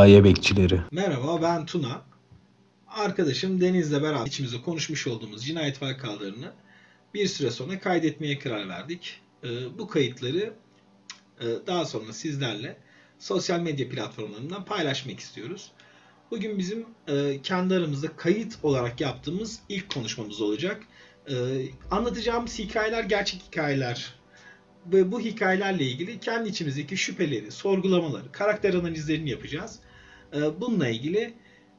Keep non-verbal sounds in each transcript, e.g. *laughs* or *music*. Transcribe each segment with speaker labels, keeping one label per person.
Speaker 1: Hikaye bekçileri.
Speaker 2: Merhaba ben Tuna. Arkadaşım Deniz'le beraber içimizde konuşmuş olduğumuz cinayet vakalarını bir süre sonra kaydetmeye karar verdik. Ee, bu kayıtları e, daha sonra sizlerle sosyal medya platformlarından paylaşmak istiyoruz. Bugün bizim e, kendi aramızda kayıt olarak yaptığımız ilk konuşmamız olacak. E, anlatacağımız hikayeler gerçek hikayeler ve bu hikayelerle ilgili kendi içimizdeki şüpheleri, sorgulamaları, karakter analizlerini yapacağız. Ee, Bununla ilgili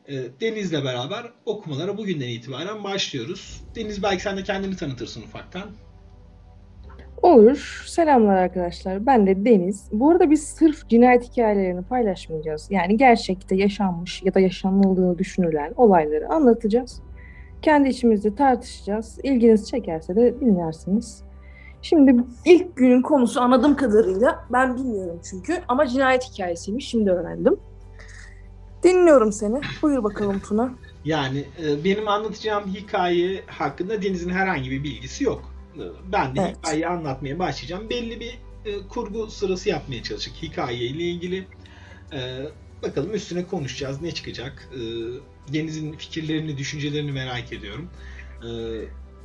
Speaker 2: e, Deniz'le beraber okumalara bugünden itibaren başlıyoruz. Deniz belki sen de kendini tanıtırsın ufaktan.
Speaker 3: Olur. Selamlar arkadaşlar. Ben de Deniz. Bu arada biz sırf cinayet hikayelerini paylaşmayacağız. Yani gerçekte yaşanmış ya da yaşanıldığını düşünülen olayları anlatacağız. Kendi içimizde tartışacağız. İlginiz çekerse de dinlersiniz. Şimdi ilk günün konusu anladığım kadarıyla ben bilmiyorum çünkü ama cinayet hikayesiymiş. Şimdi öğrendim. Dinliyorum seni. Buyur bakalım Tuna.
Speaker 2: Yani e, benim anlatacağım hikaye hakkında Deniz'in herhangi bir bilgisi yok. E, Ben de
Speaker 3: Evet.
Speaker 2: hikayeyi anlatmaya başlayacağım. Belli bir e, kurgu sırası yapmaya çalıştık hikayeyle ilgili. E, bakalım üstüne konuşacağız. Ne çıkacak? E, Deniz'in fikirlerini, düşüncelerini merak ediyorum. E,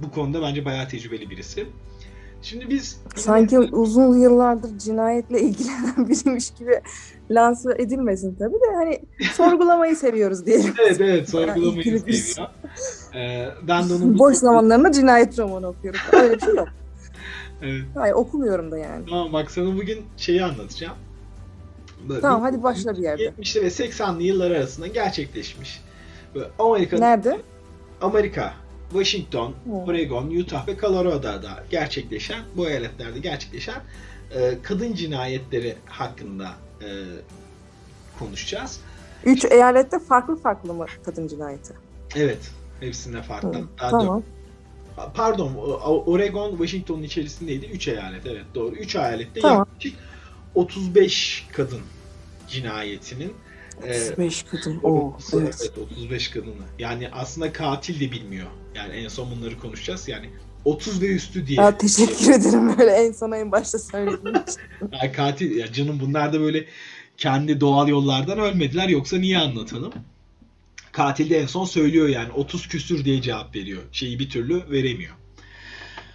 Speaker 2: bu konuda bence bayağı tecrübeli birisi. Şimdi biz
Speaker 3: Sanki uzun yıllardır cinayetle *laughs* ilgilenen biriymiş gibi lanse edilmesin tabii de hani sorgulamayı *laughs* seviyoruz diyelim.
Speaker 2: Evet evet sorgulamayı
Speaker 3: birisi.
Speaker 2: seviyor. Ee, ben de onun
Speaker 3: Boş zamanlarında cinayet romanı okuyorum. Öyle bir şey yok. *laughs*
Speaker 2: Evet.
Speaker 3: Hayır okumuyorum da yani.
Speaker 2: Tamam bak sana bugün şeyi anlatacağım. Böyle
Speaker 3: Tamam hadi başla bir yerde.
Speaker 2: 70'li ve 80'li yıllar arasında gerçekleşmiş. Böyle Amerika,
Speaker 3: Nerede?
Speaker 2: Amerika, Washington,
Speaker 3: Hı.
Speaker 2: Oregon, Utah ve Colorado'da gerçekleşen, bu eyaletlerde gerçekleşen e, kadın cinayetleri hakkında e, konuşacağız.
Speaker 3: Üç eyalette farklı farklı mı kadın cinayeti?
Speaker 2: Evet, hepsinde farklı.
Speaker 3: Hı,
Speaker 2: Daha
Speaker 3: Tamam.
Speaker 2: dört- Pardon, Oregon, Washington'un içerisindeydi. 3 eyalet, evet doğru. 3 eyalette
Speaker 3: Tamam.
Speaker 2: yaklaşık 35 kadın cinayetinin
Speaker 3: 35 kadın. Oo,
Speaker 2: evet.
Speaker 3: evet.
Speaker 2: 35 kadını. Yani aslında katil de bilmiyor. Yani en son bunları konuşacağız. Yani 30 ve üstü diye.
Speaker 3: Ya, teşekkür ederim böyle en sona en başta söylediğin için. *laughs*
Speaker 2: Yani katil ya canım bunlar da böyle kendi doğal yollardan ölmediler yoksa niye anlatalım? Katil de en son söylüyor yani 30 küsür diye cevap veriyor. Şeyi bir türlü veremiyor.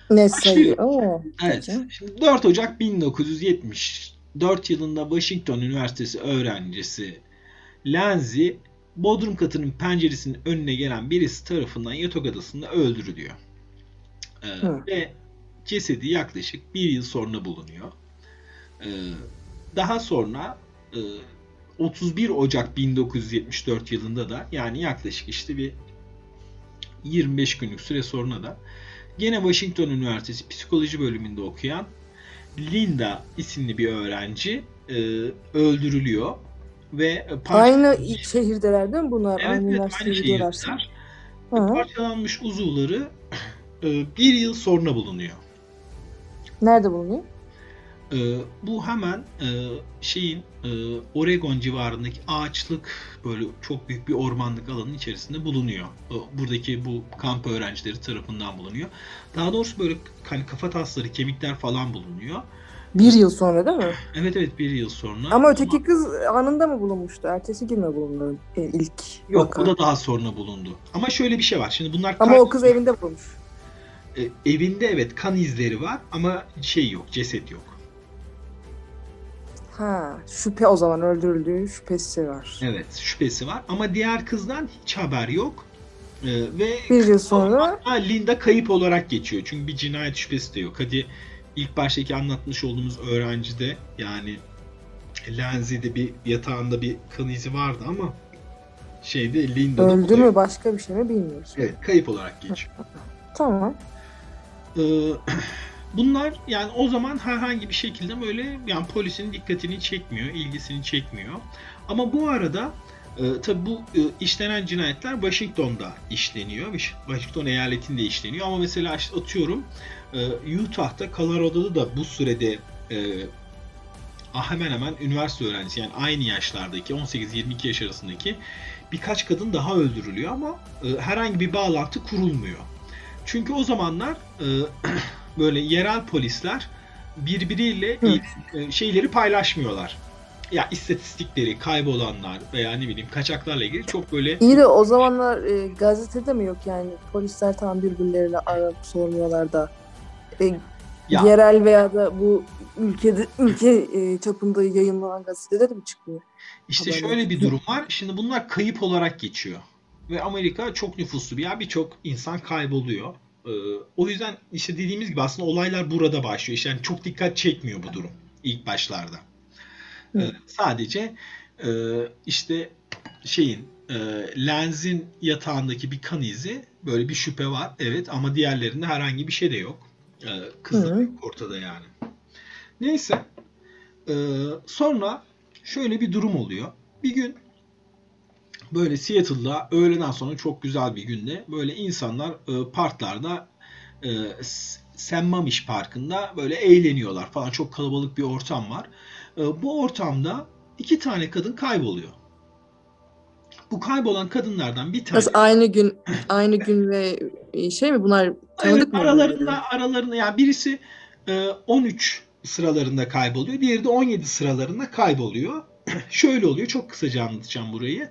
Speaker 3: Ne sayı? Oo,
Speaker 2: Evet. Şimdi 4 Ocak 1974 yılında Washington Üniversitesi öğrencisi Lindsay Bodrum katının penceresinin önüne gelen birisi tarafından yatak odasında öldürülüyor. Ee,
Speaker 3: Hı.
Speaker 2: ve cesedi yaklaşık bir yıl sonra bulunuyor. Ee, daha sonra e, 31 Ocak 1974 yılında da yani yaklaşık işte bir 25 günlük süre sonra da Gene Washington Üniversitesi Psikoloji bölümünde okuyan Linda isimli bir öğrenci e, öldürülüyor ve parça-
Speaker 3: Aynı şehirdeler değil mi bunlar?
Speaker 2: evet,
Speaker 3: aynı
Speaker 2: evet, aynı şehirdeler. Parçalanmış uzuvları e, bir yıl sonra bulunuyor.
Speaker 3: Nerede bulunuyor?
Speaker 2: E, bu hemen e, şeyin e, Oregon civarındaki ağaçlık böyle çok büyük bir ormanlık alanın içerisinde bulunuyor. E, buradaki bu kamp öğrencileri tarafından bulunuyor. Daha doğrusu böyle hani kafa tasları, kemikler falan bulunuyor.
Speaker 3: Bir yıl sonra değil mi?
Speaker 2: Evet evet bir yıl sonra.
Speaker 3: Ama öteki kız anında mı bulunmuştu? Ertesi gün mü bulundu e, ilk
Speaker 2: Yok
Speaker 3: vaka?
Speaker 2: o da daha sonra bulundu. Ama şöyle bir şey var. Şimdi bunlar
Speaker 3: Ama o kız evinde bulmuş.
Speaker 2: e, evinde evet kan izleri var ama şey yok, ceset yok.
Speaker 3: Ha, şüphe o zaman öldürüldüğü şüphesi var.
Speaker 2: Evet, şüphesi var ama diğer kızdan hiç haber yok. E, ve
Speaker 3: Bir yıl sonra
Speaker 2: Linda kayıp olarak geçiyor. Çünkü bir cinayet şüphesi de yok. Hadi ilk baştaki anlatmış olduğumuz öğrenci de yani Lenzi'de bir yatağında bir kan izi vardı ama şeyde Linda'da
Speaker 3: öldü mü başka bir şey mi bilmiyoruz.
Speaker 2: Evet, kayıp olarak geçiyor. *laughs*
Speaker 3: Tamam.
Speaker 2: Ee, *clears throat* bunlar yani o zaman herhangi bir şekilde böyle yani polisin dikkatini çekmiyor, ilgisini çekmiyor. Ama bu arada e, tabi bu e, işlenen cinayetler Washington'da işleniyor. Washington eyaletinde işleniyor. Ama mesela atıyorum e, Utah'ta, Colorado'da da bu sürede e, hemen hemen üniversite öğrencisi yani aynı yaşlardaki 18-22 yaş arasındaki birkaç kadın daha öldürülüyor ama e, herhangi bir bağlantı kurulmuyor. Çünkü o zamanlar e, *clears throat* böyle yerel polisler birbiriyle
Speaker 3: Hı.
Speaker 2: e, şeyleri paylaşmıyorlar. ya istatistikleri, kaybolanlar veya ne bileyim kaçaklarla ilgili çok böyle
Speaker 4: İyi de o zamanlar e, gazetede mi yok yani? Polisler tam birbirleriyle arayıp sormuyorlar da. E,
Speaker 2: Ya.
Speaker 4: Yerel veya da bu ülkede ülke e, çapında yayınlanan gazetede de mi çıkmıyor?
Speaker 2: işte
Speaker 4: haberler.
Speaker 2: şöyle bir durum var. Şimdi bunlar kayıp olarak geçiyor. Ve Amerika çok nüfuslu bir yer. Birçok insan kayboluyor. Ee, o yüzden işte dediğimiz gibi aslında olaylar burada başlıyor. İşte yani çok dikkat çekmiyor bu durum ilk başlarda. Ee,
Speaker 4: Hı.
Speaker 2: sadece e, işte şeyin e, lenzin yatağındaki bir kan izi böyle bir şüphe var. Evet ama diğerlerinde herhangi bir şey de yok. Ee, kız da
Speaker 4: Hı.
Speaker 2: yok ortada yani. Neyse. Ee, sonra şöyle bir durum oluyor. Bir gün böyle Seattle'da öğleden sonra çok güzel bir günde böyle insanlar e, parklarda e, S- Sam Mamish Parkı'nda böyle eğleniyorlar falan. Çok kalabalık bir ortam var. E, bu ortamda iki tane kadın kayboluyor. Bu kaybolan kadınlardan bir tane
Speaker 4: Nasıl aynı gün aynı gün ve şey mi bunlar tanıdık
Speaker 2: Evet,
Speaker 4: mı?
Speaker 2: aralarında aralarında yani birisi e, 13 sıralarında kayboluyor. Diğeri de 17 sıralarında kayboluyor. *clears throat* Şöyle oluyor. Çok kısaca anlatacağım burayı.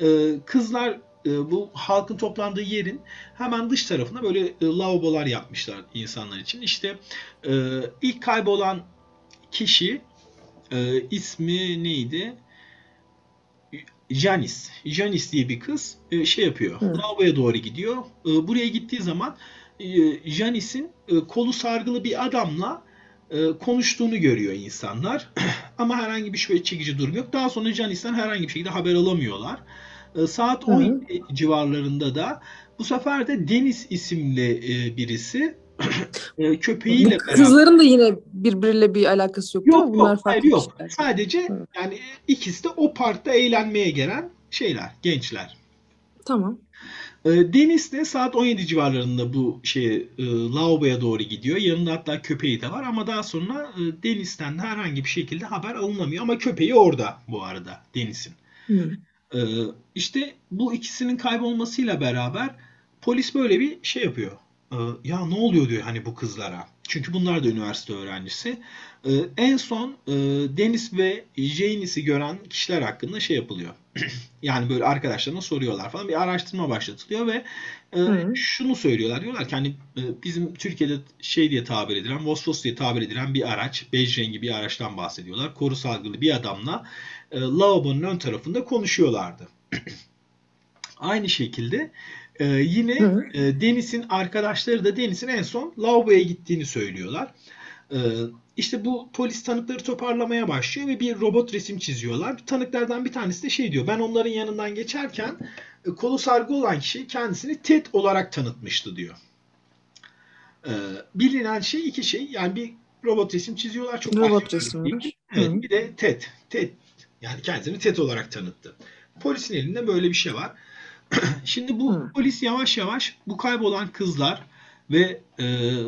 Speaker 2: E, kızlar e, bu halkın toplandığı yerin hemen dış tarafına böyle e, lavabolar yapmışlar insanlar için. İşte e, ilk kaybolan kişi e, ismi neydi? Janice. Janice diye bir kız e, şey yapıyor.
Speaker 4: Hı.
Speaker 2: Lavaboya doğru gidiyor. E, buraya gittiği zaman e, Janice'in e, kolu sargılı bir adamla e, konuştuğunu görüyor insanlar. *clears throat* Ama herhangi bir şüphe çekici durum yok. Daha sonra Janice'den herhangi bir şekilde haber alamıyorlar. E, saat
Speaker 4: Hı hı.
Speaker 2: 17 civarlarında da bu sefer de Deniz isimli e, birisi köpeğiyle
Speaker 4: Bu kızların da yine birbiriyle bir alakası yok?
Speaker 2: Yok
Speaker 4: Bunlar
Speaker 2: yok hayır
Speaker 4: farklı
Speaker 2: yok. Sadece
Speaker 4: Hı.
Speaker 2: yani ikisi de o parkta eğlenmeye gelen şeyler, gençler.
Speaker 4: Tamam.
Speaker 2: Ee, Deniz de saat 17 civarlarında bu şeye e, lavaboya doğru gidiyor. Yanında hatta köpeği de var ama daha sonra e, Deniz'den de herhangi bir şekilde haber alınamıyor. Ama köpeği orada bu arada Deniz'in. Ee, işte bu ikisinin kaybolmasıyla beraber polis böyle bir şey yapıyor. Ee, ya ne oluyor diyor hani bu kızlara. Çünkü bunlar da üniversite öğrencisi. Ee, en son e, Deniz ve Janice'i gören kişiler hakkında şey yapılıyor. *clears throat* yani böyle arkadaşlarına soruyorlar falan. Bir araştırma başlatılıyor ve e,
Speaker 4: Hı.
Speaker 2: şunu söylüyorlar. Diyorlar ki hani e, bizim Türkiye'de şey diye tabir edilen, Vosvos diye tabir edilen bir araç, bej rengi bir araçtan bahsediyorlar. Koru salgılı bir adamla e, lavabonun ön tarafında konuşuyorlardı. *clears throat* Aynı şekilde e, yine
Speaker 4: Hı.
Speaker 2: e, Deniz'in arkadaşları da Deniz'in en son lavaboya gittiğini söylüyorlar. E, işte bu polis tanıkları toparlamaya başlıyor ve bir robot resim çiziyorlar. Tanıklardan bir tanesi de şey diyor. Ben onların yanından geçerken e, kolu sargı olan kişi kendisini Ted olarak tanıtmıştı diyor. E, bilinen şey iki şey. Yani bir robot resim çiziyorlar. Çok
Speaker 4: Robot
Speaker 2: aşırı
Speaker 4: resim
Speaker 2: bir
Speaker 4: var.
Speaker 2: şey. Evet,
Speaker 4: Hı.
Speaker 2: bir de Ted. Ted. Yani kendisini Ted olarak tanıttı. Polisin elinde böyle bir şey var. *clears throat* Şimdi bu
Speaker 4: Hı.
Speaker 2: polis yavaş yavaş bu kaybolan kızlar ve e,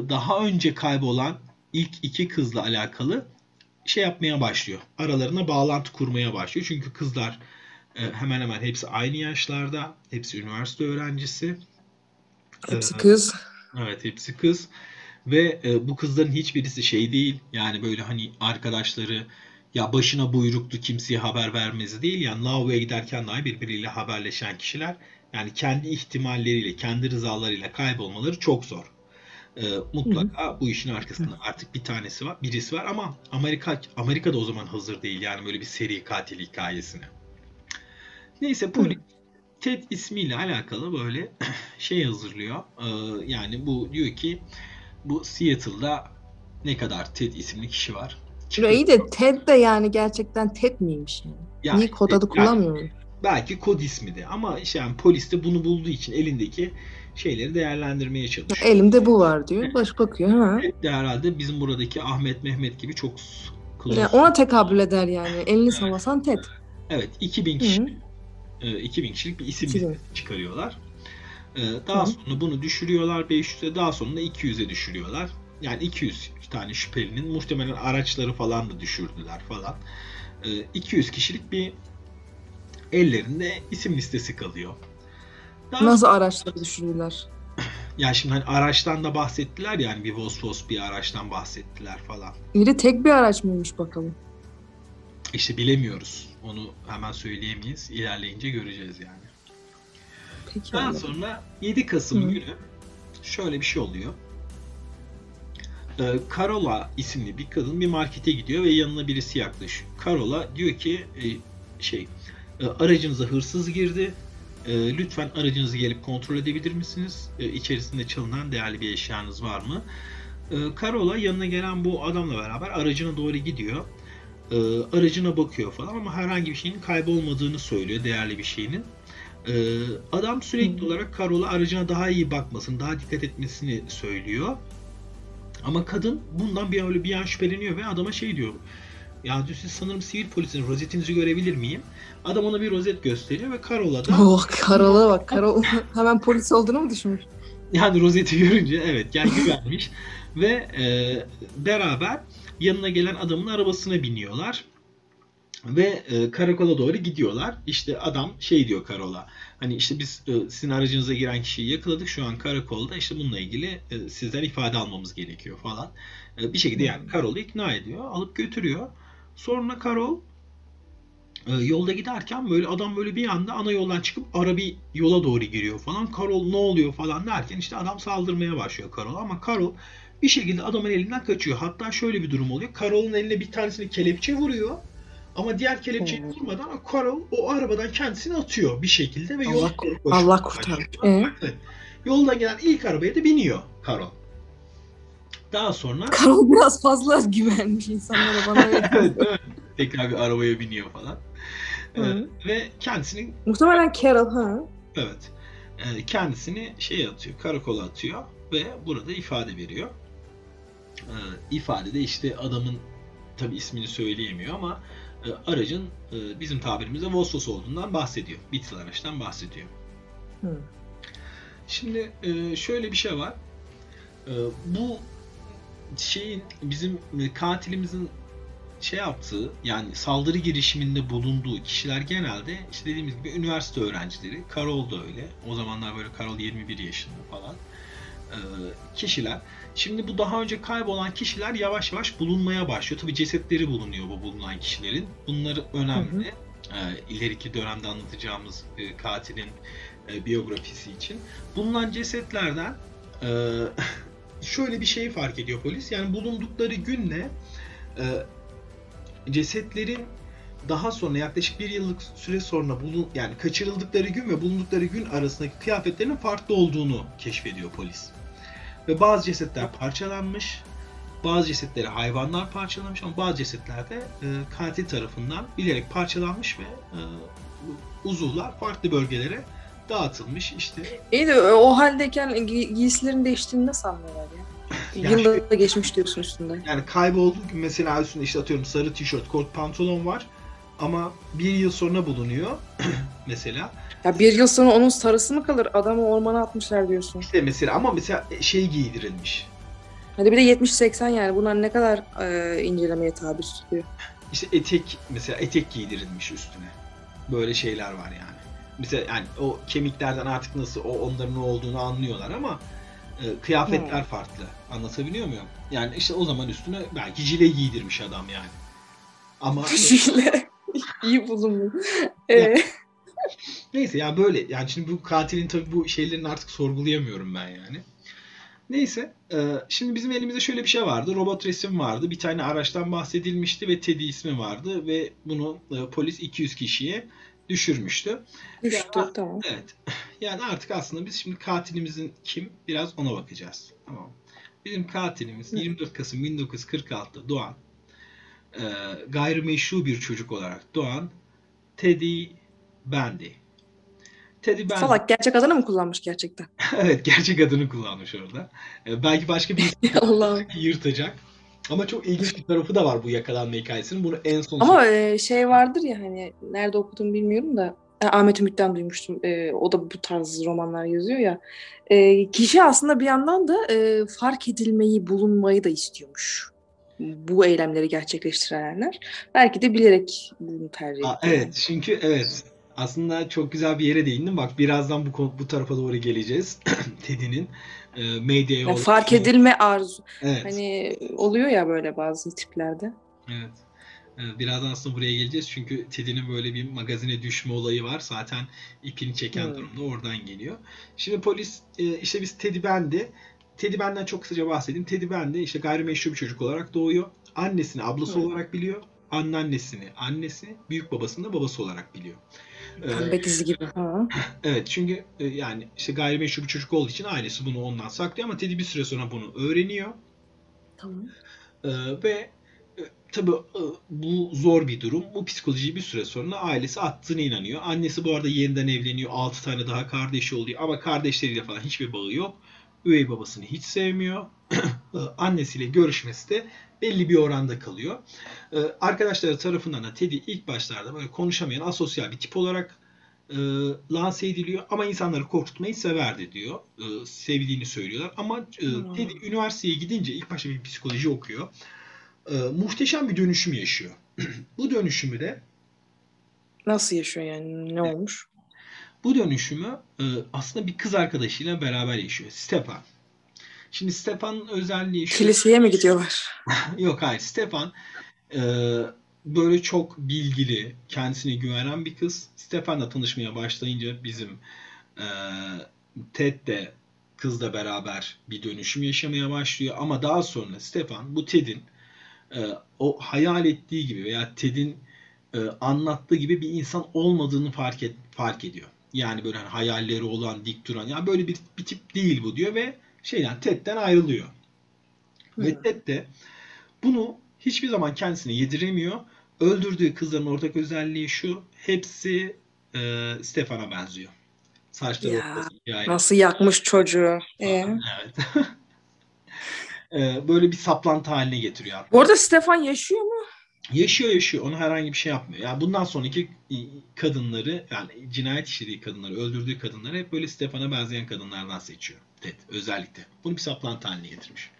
Speaker 2: daha önce kaybolan ilk iki kızla alakalı şey yapmaya başlıyor. Aralarına bağlantı kurmaya başlıyor. Çünkü kızlar e, hemen hemen hepsi aynı yaşlarda. Hepsi üniversite öğrencisi.
Speaker 4: Hepsi
Speaker 2: Ee,
Speaker 4: kız.
Speaker 2: Evet hepsi kız. Ve e, bu kızların hiçbirisi şey değil. Yani böyle hani arkadaşları ya başına buyruklu kimseye haber vermesi değil. Yani lavaboya giderken dahi birbiriyle haberleşen kişiler. Yani kendi ihtimalleriyle, kendi rızalarıyla kaybolmaları çok zor. E, mutlaka bu işin arkasında artık bir tanesi var, birisi var ama Amerika Amerika da o zaman hazır değil. Yani böyle bir seri katil hikayesine. Neyse polis Ted ismiyle alakalı böyle *clears throat* şey hazırlıyor. Ee, yani bu diyor ki bu Seattle'da ne kadar Ted isimli kişi var.
Speaker 4: Ya iyi de Ted de yani gerçekten Ted miymiş yani?
Speaker 2: Yani,
Speaker 4: Niye kod adı kullanmıyor mu?
Speaker 2: belki kod ismi de ama işte yani polis de bunu bulduğu için elindeki şeyleri değerlendirmeye çalışıyor.
Speaker 4: Elimde bu var diyor. Baş bakıyor. Ha.
Speaker 2: Ted de herhalde bizim buradaki Ahmet Mehmet gibi çok close.
Speaker 4: Yani ona tekabül eder yani. Elini sallasan Ted.
Speaker 2: Evet 2000
Speaker 4: Hı.
Speaker 2: kişi e, 2000 kişilik bir isim
Speaker 4: 2000.
Speaker 2: listesi çıkarıyorlar. E, Daha
Speaker 4: Hı.
Speaker 2: sonra bunu düşürüyorlar 500'e daha sonra da 200'e düşürüyorlar. Yani 200 tane şüphelinin muhtemelen araçları falan da düşürdüler falan. E, 200 kişilik bir ellerinde isim listesi kalıyor. Daha
Speaker 4: Nasıl araçları düşürürler? *clears throat*
Speaker 2: ya şimdi hani araçtan da bahsettiler yani bir Vosvos bir araçtan bahsettiler falan.
Speaker 4: İyi de tek bir araç mıymış bakalım.
Speaker 2: işte bilemiyoruz. Onu hemen söyleyemeyiz. İlerleyince göreceğiz yani.
Speaker 3: Peki
Speaker 2: Daha
Speaker 3: anladım.
Speaker 2: sonra 7 Kasım
Speaker 3: Hı.
Speaker 2: günü şöyle bir şey oluyor. Ee, Carola isimli bir kadın bir markete gidiyor ve yanına birisi yaklaşıyor. Carola diyor ki e, şey e, aracınıza hırsız girdi. E, lütfen aracınızı gelip kontrol edebilir misiniz? E, içerisinde çalınan değerli bir eşyanız var mı? E, Carola yanına gelen bu adamla beraber aracına doğru gidiyor. E, aracına bakıyor falan ama herhangi bir şeyin kaybolmadığını söylüyor, değerli bir şeyinin. Ee, adam sürekli
Speaker 3: Hı.
Speaker 2: olarak Carol'a aracına daha iyi bakmasını, daha dikkat etmesini söylüyor. Ama kadın bundan bir öyle bir an şüpheleniyor ve adama şey diyor. Ya diyor siz sanırım sivil polisin rozetinizi görebilir miyim? Adam ona bir rozet gösteriyor ve Carol'a da
Speaker 3: Oh Karol'a bak. Karol *laughs* hemen polis olduğunu mu düşünmüş?
Speaker 2: yani rozeti görünce evet yani güvenmiş *laughs* ve e, beraber yanına gelen adamın arabasına biniyorlar ve e, karakola doğru gidiyorlar. İşte adam şey diyor Karol'a. Hani işte biz e, sizin aracınıza giren kişiyi yakaladık. Şu an karakolda işte bununla ilgili e, sizden ifade almamız gerekiyor falan. E, bir şekilde yani Karol'u ikna ediyor. Alıp götürüyor. Sonra Karol e, yolda giderken böyle adam böyle bir anda ana yoldan çıkıp ara bir yola doğru giriyor falan. Karol ne oluyor falan derken işte adam saldırmaya başlıyor Karol ama Karol bir şekilde adamın elinden kaçıyor. Hatta şöyle bir durum oluyor. Karol'un eline bir tanesini kelepçe vuruyor. Ama diğer kelepçeyi
Speaker 3: Hmm.
Speaker 2: vurmadan Karol o arabadan kendisini atıyor bir şekilde ve
Speaker 3: Allah-
Speaker 2: yola koşuyor.
Speaker 3: Allah kurtarmış. Ee?
Speaker 2: Yoldan gelen ilk arabaya da biniyor Karol. Daha sonra
Speaker 3: Karol biraz fazla güvenmiş insanlara bana *laughs*
Speaker 2: evet, evet. tekrar bir arabaya biniyor falan. Ee, ve kendisini
Speaker 3: Muhtemelen Carol ha.
Speaker 2: evet e, kendisini şeye atıyor, karakola atıyor ve burada ifade veriyor. Ee, ifadede işte adamın tabi ismini söyleyemiyor ama e, aracın e, bizim tabirimizde Vossos olduğundan bahsediyor. Bitil araçtan bahsediyor.
Speaker 3: Hı.
Speaker 2: Şimdi e, şöyle bir şey var. E, Bu şeyin bizim katilimizin şey yaptığı yani saldırı girişiminde bulunduğu kişiler genelde işte dediğimiz gibi üniversite öğrencileri. Karol da öyle. O zamanlar böyle Karol 21 yaşında falan. E, kişiler. Şimdi bu daha önce kaybolan kişiler yavaş yavaş bulunmaya başlıyor. Tabi cesetleri bulunuyor bu bulunan kişilerin. Bunları önemli. E, ileriki dönemde anlatacağımız e, katilin e, biyografisi için. Bulunan cesetlerden e, *laughs* şöyle bir şey fark ediyor polis. Yani bulundukları günle e, cesetlerin daha sonra yaklaşık bir yıllık süre sonra bulun yani kaçırıldıkları gün ve bulundukları gün arasındaki kıyafetlerin farklı olduğunu keşfediyor polis. Ve bazı cesetler parçalanmış, bazı cesetleri hayvanlar parçalamış ama bazı cesetler de e, katil tarafından bilerek parçalanmış ve e, uzuvlar farklı bölgelere dağıtılmış. İşte
Speaker 3: İyi de o haldeyken gi- giysilerin değiştiğini nasıl anlıyorlar ya? *laughs*
Speaker 2: Yani-
Speaker 3: Yılda da geçmiş diyorsun üstünde.
Speaker 2: Yani kaybolduğu gün mesela üstünde işte atıyorum sarı tişört, kot pantolon var ama bir yıl sonra bulunuyor *clears throat* mesela.
Speaker 3: Ya bir yıl sonra onun sarısı mı kalır? Adamı ormana atmışlar diyorsun.
Speaker 2: İşte mesela ama mesela şey giydirilmiş.
Speaker 3: Hadi bir de 70-80 yani bunlar ne kadar e, incelemeye tabi tutuyor.
Speaker 2: İşte etek mesela etek giydirilmiş üstüne. Böyle şeyler var yani. Mesela yani o kemiklerden artık nasıl o onların ne olduğunu anlıyorlar ama e, kıyafetler
Speaker 3: Hmm.
Speaker 2: farklı. Anlatabiliyor muyum? Yani işte o zaman üstüne belki jile giydirmiş adam yani. Ama *laughs*
Speaker 3: Şöyle iyi bulunmuş. Ee, *laughs*
Speaker 2: Neyse yani böyle yani şimdi bu katilin tabii bu şeylerini artık sorgulayamıyorum ben yani. Neyse e, şimdi bizim elimizde şöyle bir şey vardı. Robot resim vardı. Bir tane araçtan bahsedilmişti ve Teddy ismi vardı ve bunu e, polis 200 kişiye düşürmüştü.
Speaker 3: düştü
Speaker 2: Ya-
Speaker 3: tamam.
Speaker 2: Evet. *laughs* Yani artık aslında biz şimdi katilimizin kim biraz ona bakacağız. Tamam. Bizim katilimiz
Speaker 3: Hı.
Speaker 2: 24 Kasım 1946'da doğan e, gayrimeşru bir çocuk olarak doğan Teddy Bundy. Teddy Bundy.
Speaker 3: Salak gerçek adını mı kullanmış gerçekten? *laughs*
Speaker 2: evet gerçek adını kullanmış orada. E, belki başka bir *laughs* yırtacak. Ama çok ilginç bir tarafı da var bu yakalanma hikayesinin. Bunu en son
Speaker 3: Ama e, şey vardır ya hani nerede okudum bilmiyorum da e, Ahmet Ümit'ten duymuştum. E, o da bu tarz romanlar yazıyor ya. E, kişi aslında bir yandan da e, fark edilmeyi, bulunmayı da istiyormuş. Bu eylemleri gerçekleştirenler. Belki de bilerek bunu tercih etti.
Speaker 2: evet çünkü evet aslında çok güzel bir yere değindim. Bak birazdan bu bu tarafa doğru geleceğiz. *clears throat* Teddy'nin e, medyaya
Speaker 3: Yani fark edilme arzu.
Speaker 2: Evet.
Speaker 3: Hani oluyor ya böyle bazı tiplerde.
Speaker 2: Evet. Ee, Birazdan aslında buraya geleceğiz çünkü Teddy'nin böyle bir magazine düşme olayı var. Zaten ipini çeken
Speaker 4: Hmm.
Speaker 2: durumda oradan geliyor. Şimdi polis e, işte biz Teddy Bendi. Teddy Ben'den çok kısaca bahsedeyim. Teddy Bendi işte gayrimeşru bir çocuk olarak doğuyor. Annesini ablası
Speaker 4: Hmm.
Speaker 2: olarak biliyor. Anneannesini annesi, büyük babasını da babası olarak biliyor. Ee,
Speaker 4: Pembe dizi gibi. Ha. *clears throat*
Speaker 2: Evet çünkü e, yani işte gayrimeşru bir çocuk olduğu için ailesi bunu ondan saklıyor ama Teddy bir süre sonra bunu öğreniyor.
Speaker 4: Tamam.
Speaker 2: Ee, ve e, tabii e, bu zor bir durum. Bu psikolojiyi bir süre sonra ailesi attığına inanıyor. Annesi bu arada yeniden evleniyor. 6 tane daha kardeşi oluyor ama kardeşleriyle falan hiçbir bağı yok. Üvey babasını hiç sevmiyor. *clears throat* Annesiyle görüşmesi de belli bir oranda kalıyor. Ee, Arkadaşları tarafından da Teddy ilk başlarda böyle konuşamayan asosyal bir tip olarak e, lanse ediliyor ama insanları korkutmayı severdi diyor. E, sevdiğini söylüyorlar ama e,
Speaker 4: Hmm.
Speaker 2: Teddy üniversiteye gidince ilk başta bir psikoloji okuyor. E, muhteşem bir dönüşüm yaşıyor. *clears throat* Bu dönüşümü de
Speaker 3: Nasıl yaşıyor yani? Ne olmuş?
Speaker 2: Bu dönüşümü e, aslında bir kız arkadaşıyla beraber yaşıyor. Stepan. Şimdi Stepan'ın özelliği şu.
Speaker 3: Kiliseye mi gidiyorlar? *laughs*
Speaker 2: Yok hayır. Stefan e, böyle çok bilgili, kendisine güvenen bir kız. Stefan'la tanışmaya başlayınca bizim e, Ted de kızla beraber bir dönüşüm yaşamaya başlıyor. Ama daha sonra Stefan bu Ted'in e, o hayal ettiği gibi veya Ted'in e, anlattığı gibi bir insan olmadığını fark et, fark ediyor. Yani böyle hani hayalleri olan, dik duran, ya böyle bir, bir tip değil bu diyor ve şeyden Ted'den ayrılıyor. Ve
Speaker 3: Hı.
Speaker 2: Ted de bunu hiçbir zaman kendisine yediremiyor. Öldürdüğü kızların ortak özelliği şu. Hepsi e, Stefan'a benziyor. Saçları
Speaker 3: Ya,
Speaker 2: hikaye.
Speaker 3: Nasıl yakmış çocuğu? Ee?
Speaker 2: Evet. *laughs* E, böyle bir saplantı haline getiriyor.
Speaker 3: Bu arada Stefan yaşıyor mu?
Speaker 2: Yaşıyor yaşıyor. Onu herhangi bir şey yapmıyor. Yani bundan sonraki kadınları yani cinayet işlediği kadınları, öldürdüğü kadınları hep böyle Stefan'a benzeyen kadınlardan seçiyor. Ted özellikle. Bunu bir saplantı haline getirmiş.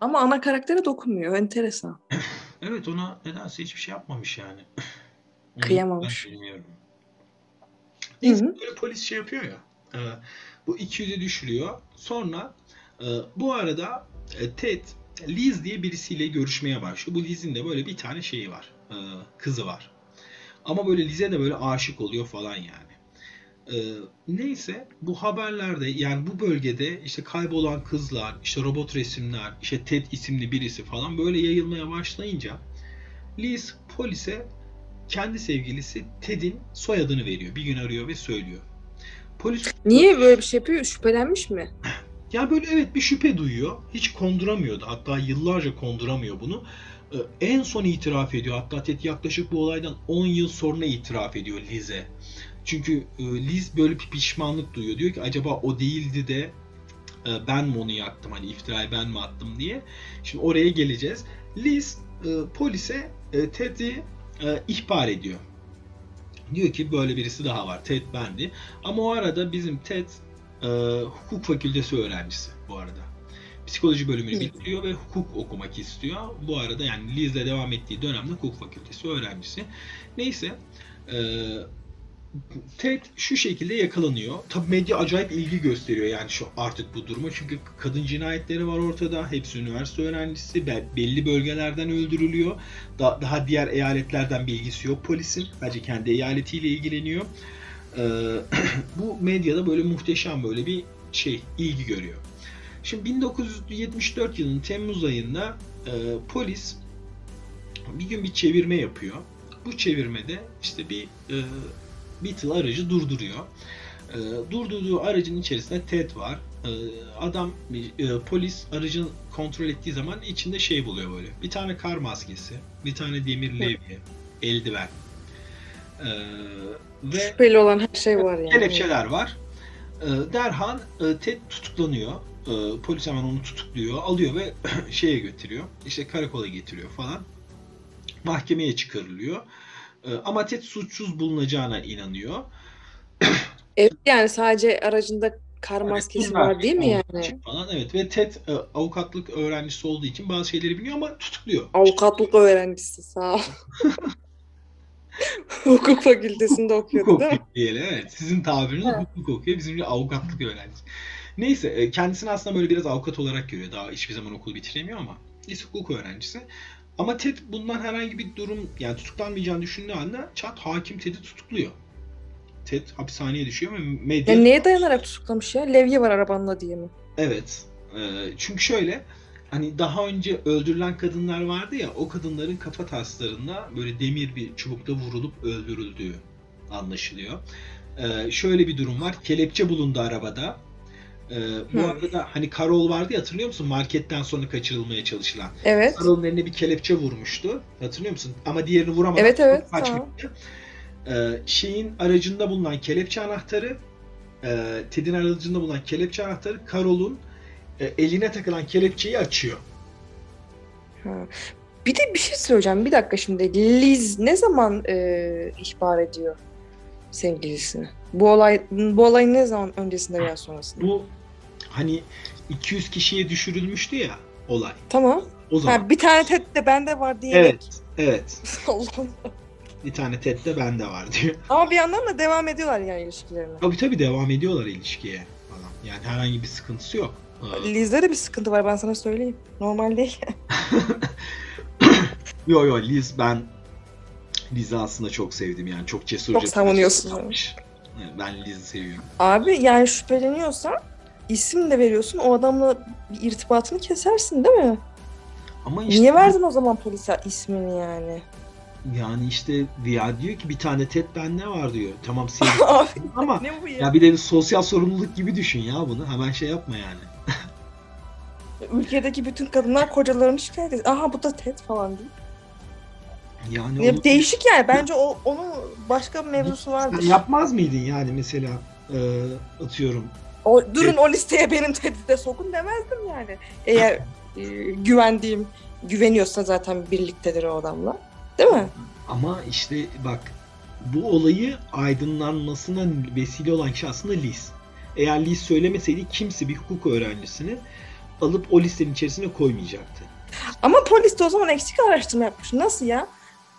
Speaker 3: Ama ana karaktere dokunmuyor. Enteresan. *laughs*
Speaker 2: Evet ona nedense hiçbir şey yapmamış yani. *laughs*
Speaker 3: Kıyamamış.
Speaker 2: ben bilmiyorum. Neyse böyle polis şey yapıyor ya. e, bu 200'e düşürüyor. Sonra e, bu arada e, Ted Liz diye birisiyle görüşmeye başlıyor. Bu Liz'in de böyle bir tane şeyi var. e, kızı var. Ama böyle Liz'e de böyle aşık oluyor falan yani. E, neyse bu haberlerde yani bu bölgede işte kaybolan kızlar, işte robot resimler, işte Ted isimli birisi falan böyle yayılmaya başlayınca Liz polise kendi sevgilisi Ted'in soyadını veriyor. Bir gün arıyor ve söylüyor. Polis
Speaker 3: Niye böyle bir şey yapıyor? Şüphelenmiş mi? *laughs*
Speaker 2: ya böyle evet bir şüphe duyuyor. Hiç konduramıyordu. Hatta yıllarca konduramıyor bunu. Ee, en son itiraf ediyor. Hatta Ted yaklaşık bu olaydan 10 yıl sonra itiraf ediyor Liz'e. Çünkü e, Liz böyle bir pişmanlık duyuyor. Diyor ki acaba o değildi de e, ben mi onu yaktım hani iftirayı ben mi attım diye. Şimdi oraya geleceğiz. Liz e, polise Ted'i ihbar ediyor. Diyor ki böyle birisi daha var. Ted bendi. Ama o arada bizim Ted e, hukuk fakültesi öğrencisi bu arada. Psikoloji bölümünü bitiriyor ve hukuk okumak istiyor. Bu arada yani Liz'le devam ettiği dönemde hukuk fakültesi öğrencisi. Neyse e, Ted şu şekilde yakalanıyor. Tabii medya acayip ilgi gösteriyor yani şu artık bu duruma. Çünkü kadın cinayetleri var ortada. Hepsi üniversite öğrencisi. Be- belli bölgelerden öldürülüyor. Da- daha diğer eyaletlerden bilgisi yok polisin. Sadece kendi eyaletiyle ilgileniyor. Ee, *clears throat* bu medyada böyle muhteşem böyle bir şey ilgi görüyor. Şimdi 1974 yılının Temmuz ayında e, polis bir gün bir çevirme yapıyor. Bu çevirmede işte bir e, Beetle aracı durduruyor. E, durdurduğu aracın içerisinde Ted var. E, adam e, polis aracın kontrol ettiği zaman içinde şey buluyor böyle. Bir tane kar maskesi, bir tane demir levye, eldiven. E, ve
Speaker 3: Şüpheli olan her şey var yani.
Speaker 2: kelepçeler var. E, derhal e, Ted tutuklanıyor. E, polis hemen onu tutukluyor, alıyor ve *clears throat* şeye götürüyor. İşte karakola getiriyor falan. Mahkemeye çıkarılıyor. E, ama Ted suçsuz bulunacağına inanıyor. *clears throat*
Speaker 3: Evet yani sadece aracında kar maskesi
Speaker 2: bunlar
Speaker 3: var değil mi yani?
Speaker 2: Falan. Evet ve Ted e, avukatlık öğrencisi olduğu için bazı şeyleri biliyor ama tutukluyor.
Speaker 3: Avukatlık öğrencisi sağ ol. *laughs* *laughs* Hukuk fakültesinde okuyordu
Speaker 2: Hukuk
Speaker 3: değil mi?
Speaker 2: diyelim. Evet. Sizin tabiriniz
Speaker 3: Evet.
Speaker 2: hukuk okuyor. Bizimki avukatlık öğrencisi. Neyse e, kendisini aslında böyle biraz avukat olarak görüyor. Daha hiçbir zaman okul bitiremiyor ama. Neyse hukuk öğrencisi. Ama Ted bundan herhangi bir durum yani tutuklanmayacağını düşündüğü anda çat hakim Ted'i tutukluyor. Ted hapishaneye düşüyor ve medya
Speaker 3: Ya neye dayanarak tutuklamış ya? Levye var arabanla diye mi?
Speaker 2: Evet. Ee, çünkü şöyle hani daha önce öldürülen kadınlar vardı ya o kadınların kafa taslarında böyle demir bir çubukta vurulup öldürüldüğü anlaşılıyor. Ee, şöyle bir durum var. Kelepçe bulundu arabada. Ee, bu
Speaker 3: Hı.
Speaker 2: arada hani Karol vardı ya hatırlıyor musun? Marketten sonra kaçırılmaya çalışılan.
Speaker 3: Evet.
Speaker 2: Karol'un eline bir kelepçe vurmuştu. Hatırlıyor musun? Ama diğerini vuramadı.
Speaker 3: Evet, evet,
Speaker 2: Kaçmıştı. Ee, şeyin aracında bulunan kelepçe anahtarı e, Ted'in aracında bulunan kelepçe anahtarı Karol'un e, eline takılan kelepçeyi açıyor.
Speaker 3: Ha. Bir de bir şey söyleyeceğim. Bir dakika şimdi. Liz ne zaman e, ihbar ediyor sevgilisini? Bu olay bu olayın ne zaman öncesinde veya sonrasında?
Speaker 2: Bu hani 200 kişiye düşürülmüştü ya olay.
Speaker 3: Tamam.
Speaker 2: O zaman.
Speaker 3: Ha, bir tane tet de bende var diyerek.
Speaker 2: evet. Evet. *laughs*
Speaker 3: Allah'ım.
Speaker 2: Bir tane Ted de bende var diyor.
Speaker 3: Ama bir yandan da devam ediyorlar yani ilişkilerine.
Speaker 2: Tabii tabii devam ediyorlar ilişkiye falan. Yani herhangi bir sıkıntısı yok.
Speaker 3: Liz'de de bir sıkıntı var ben sana söyleyeyim. Normal değil. *laughs* *laughs*
Speaker 2: Yo yo Liz ben Liz'i aslında çok sevdim yani çok cesurca.
Speaker 3: Çok savunuyorsun.
Speaker 2: Ben Liz'i seviyorum.
Speaker 3: Abi yani şüpheleniyorsan isim de veriyorsun o adamla bir irtibatını kesersin değil mi?
Speaker 2: Ama işte
Speaker 3: Niye verdin o zaman polise ismini yani?
Speaker 2: yani işte ya diyor ki bir tane Ted bende var diyor. Tamam *laughs*
Speaker 3: Abi
Speaker 2: ama
Speaker 3: ne bu ya?
Speaker 2: ya bir de bir sosyal sorumluluk gibi düşün ya bunu. Hemen şey yapma yani.
Speaker 3: Ülkedeki bütün kadınlar kocalarını şikayet ediyor. Aha bu da Ted falan değil.
Speaker 2: Yani
Speaker 3: Ya
Speaker 2: onu-
Speaker 3: değişik yani. Bence o onun başka bir mevzusu
Speaker 2: sen
Speaker 3: vardır.
Speaker 2: yapmaz mıydın yani mesela e, atıyorum
Speaker 3: O, durun o listeye benim Ted'i de sokun demezdim yani. Eğer *laughs* e, güvendiğim, güveniyorsa zaten birliktedir o adamla. Değil mi?
Speaker 2: Ama işte bak bu olayı aydınlanmasına vesile olan kişi aslında Liz. Eğer Liz söylemeseydi kimse bir hukuk öğrencisini alıp o listenin içerisine koymayacaktı.
Speaker 3: Ama polis de o zaman eksik araştırma yapmış. Nasıl ya?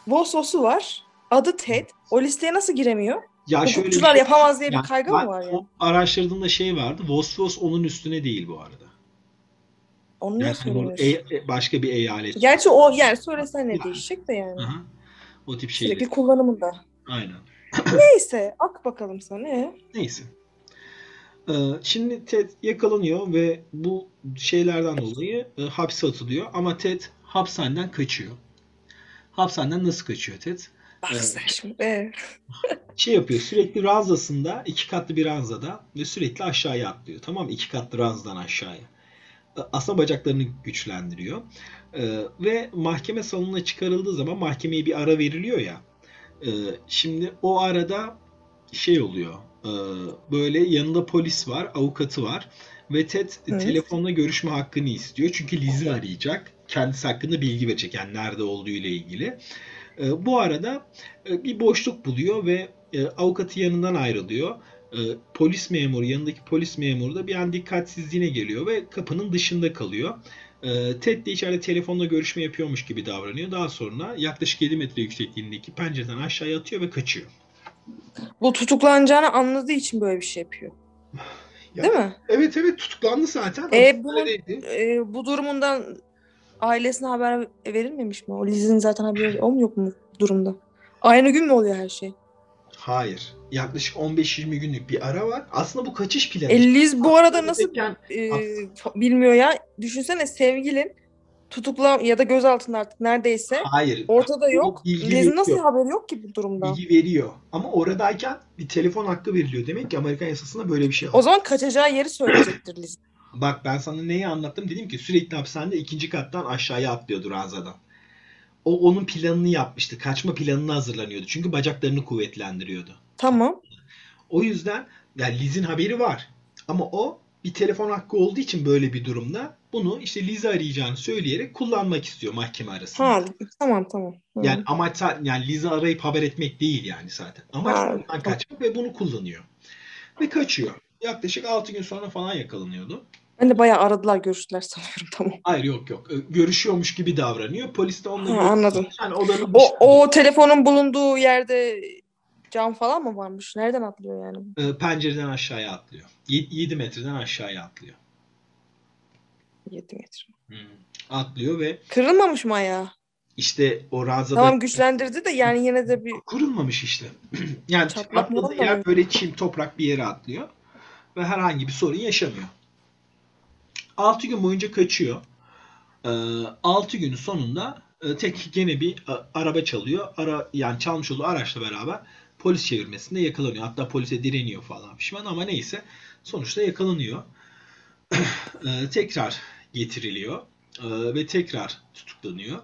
Speaker 3: Vosvos'u var. Adı Ted. O listeye nasıl giremiyor?
Speaker 2: Ya şöyle bir
Speaker 3: Hukukçular
Speaker 2: şey-
Speaker 3: yapamaz diye bir
Speaker 2: Yani
Speaker 3: kaygı
Speaker 2: ben
Speaker 3: mı var ya?
Speaker 2: o araştırdığımda şey vardı. Vosvos onun üstüne değil bu arada.
Speaker 3: Onu
Speaker 2: Yani hani e- e- başka bir eyalet.
Speaker 3: Gerçi o yani söylesen ne değişecek de yani.
Speaker 2: Aha. O tip
Speaker 3: Sürekli
Speaker 2: şeyler.
Speaker 3: kullanımında.
Speaker 2: Aynen.
Speaker 3: Neyse ak bakalım sana. Ee?
Speaker 2: Neyse. Ee, Şimdi Ted yakalanıyor ve bu şeylerden dolayı e, hapse atılıyor. Ama Ted hapishaneden kaçıyor. Hapishaneden nasıl kaçıyor Ted? Evet.
Speaker 3: şimdi. Ee? *laughs*
Speaker 2: Şey yapıyor sürekli ranzasında iki katlı bir ranzada ve sürekli aşağıya atlıyor. Tamam? İki katlı ranzadan aşağıya. E, Aslında bacaklarını güçlendiriyor. Ee, ve mahkeme salonuna çıkarıldığı zaman mahkemeye bir ara veriliyor ya. Şimdi o arada şey oluyor. E, böyle yanında polis var, avukatı var ve Ted
Speaker 3: Evet.
Speaker 2: telefonla görüşme hakkını istiyor. Çünkü Liz'i arayacak. Kendisi hakkında bilgi verecek. Yani nerede olduğu ile ilgili. E, bu arada e, bir boşluk buluyor ve e, avukatı yanından ayrılıyor. E, polis memuru, yanındaki polis memuru da bir an dikkatsizliğine geliyor ve kapının dışında kalıyor. Ted de içeride telefonla görüşme yapıyormuş gibi davranıyor. Daha sonra yaklaşık 7 metre yüksekliğindeki pencereden aşağıya atıyor ve kaçıyor.
Speaker 3: Bu tutuklanacağını anladığı için böyle bir şey yapıyor.
Speaker 2: Ya-
Speaker 3: Değil mi?
Speaker 2: Evet evet tutuklandı zaten.
Speaker 3: E,
Speaker 2: Hapishanedeydi.
Speaker 3: Ee, bu durumundan ailesine haber verilmemiş mi? O Liz'in zaten haberi o mu yok mu bu durumda? Aynı gün mü oluyor her şey?
Speaker 2: Hayır. Yaklaşık 15-20 günlük bir ara var. Aslında bu kaçış planı.
Speaker 3: E, Liz bu arada nasıl e, bilmiyor ya. Düşünsene sevgilin tutukla ya da gözaltında artık neredeyse
Speaker 2: Hayır.
Speaker 3: ortada yok.
Speaker 2: bilgi
Speaker 3: Liz'in nasıl haberi yok ki bu durumdan?
Speaker 2: bilgi veriyor. Ama oradayken bir telefon hakkı veriliyor. Demek ki Amerikan yasasında böyle bir şey var.
Speaker 3: O zaman kaçacağı yeri söyleyecektir Liz. *clears throat*
Speaker 2: Bak ben sana neyi anlattım dedim ki sürekli hapishanede ikinci kattan aşağıya atlıyordu ranzadan. O onun planını yapmıştı. Kaçma planını hazırlanıyordu. Çünkü bacaklarını kuvvetlendiriyordu.
Speaker 3: Tamam.
Speaker 2: O yüzden yani Liz'in haberi var. Ama o bir telefon hakkı olduğu için böyle bir durumda bunu işte Liz'i arayacağını söyleyerek kullanmak istiyor mahkeme arasında.
Speaker 3: Ha tamam tamam. Hı.
Speaker 2: Yani amaç yani Liz'i arayıp haber etmek değil yani zaten. Amaç
Speaker 3: Ha,
Speaker 2: bundan kaçmak ve bunu kullanıyor. Ve kaçıyor. Yaklaşık 6 gün sonra falan yakalanıyordu.
Speaker 3: Ben de bayağı aradılar görüştüler sanıyorum tamam.
Speaker 2: Hayır yok yok. Görüşüyormuş gibi davranıyor. Polis de onunla
Speaker 3: Ha, anladım.
Speaker 2: Yani odanın
Speaker 3: O, o telefonun bulunduğu yerde cam falan mı varmış? Nereden atlıyor yani?
Speaker 2: e, pencereden aşağıya atlıyor. 7 metreden aşağıya atlıyor.
Speaker 3: 7 metre.
Speaker 2: Hmm. Atlıyor ve
Speaker 3: Kırılmamış mı ayağı?
Speaker 2: işte o ranzada
Speaker 3: Tamam güçlendirdi de yani yine de bir
Speaker 2: kurulmamış işte. *clears throat* yani
Speaker 3: Çatlak
Speaker 2: atladığı yer böyle çim toprak bir yere atlıyor ve herhangi bir sorun yaşamıyor. 6 gün boyunca kaçıyor. 6 günün sonunda e, tek gene bir a- araba çalıyor. Ara yani çalmış olduğu araçla beraber polis çevirmesinde yakalanıyor. Hatta polise direniyor falan pişman ama neyse sonuçta yakalanıyor. *clears throat* E, tekrar getiriliyor e, ve tekrar tutuklanıyor.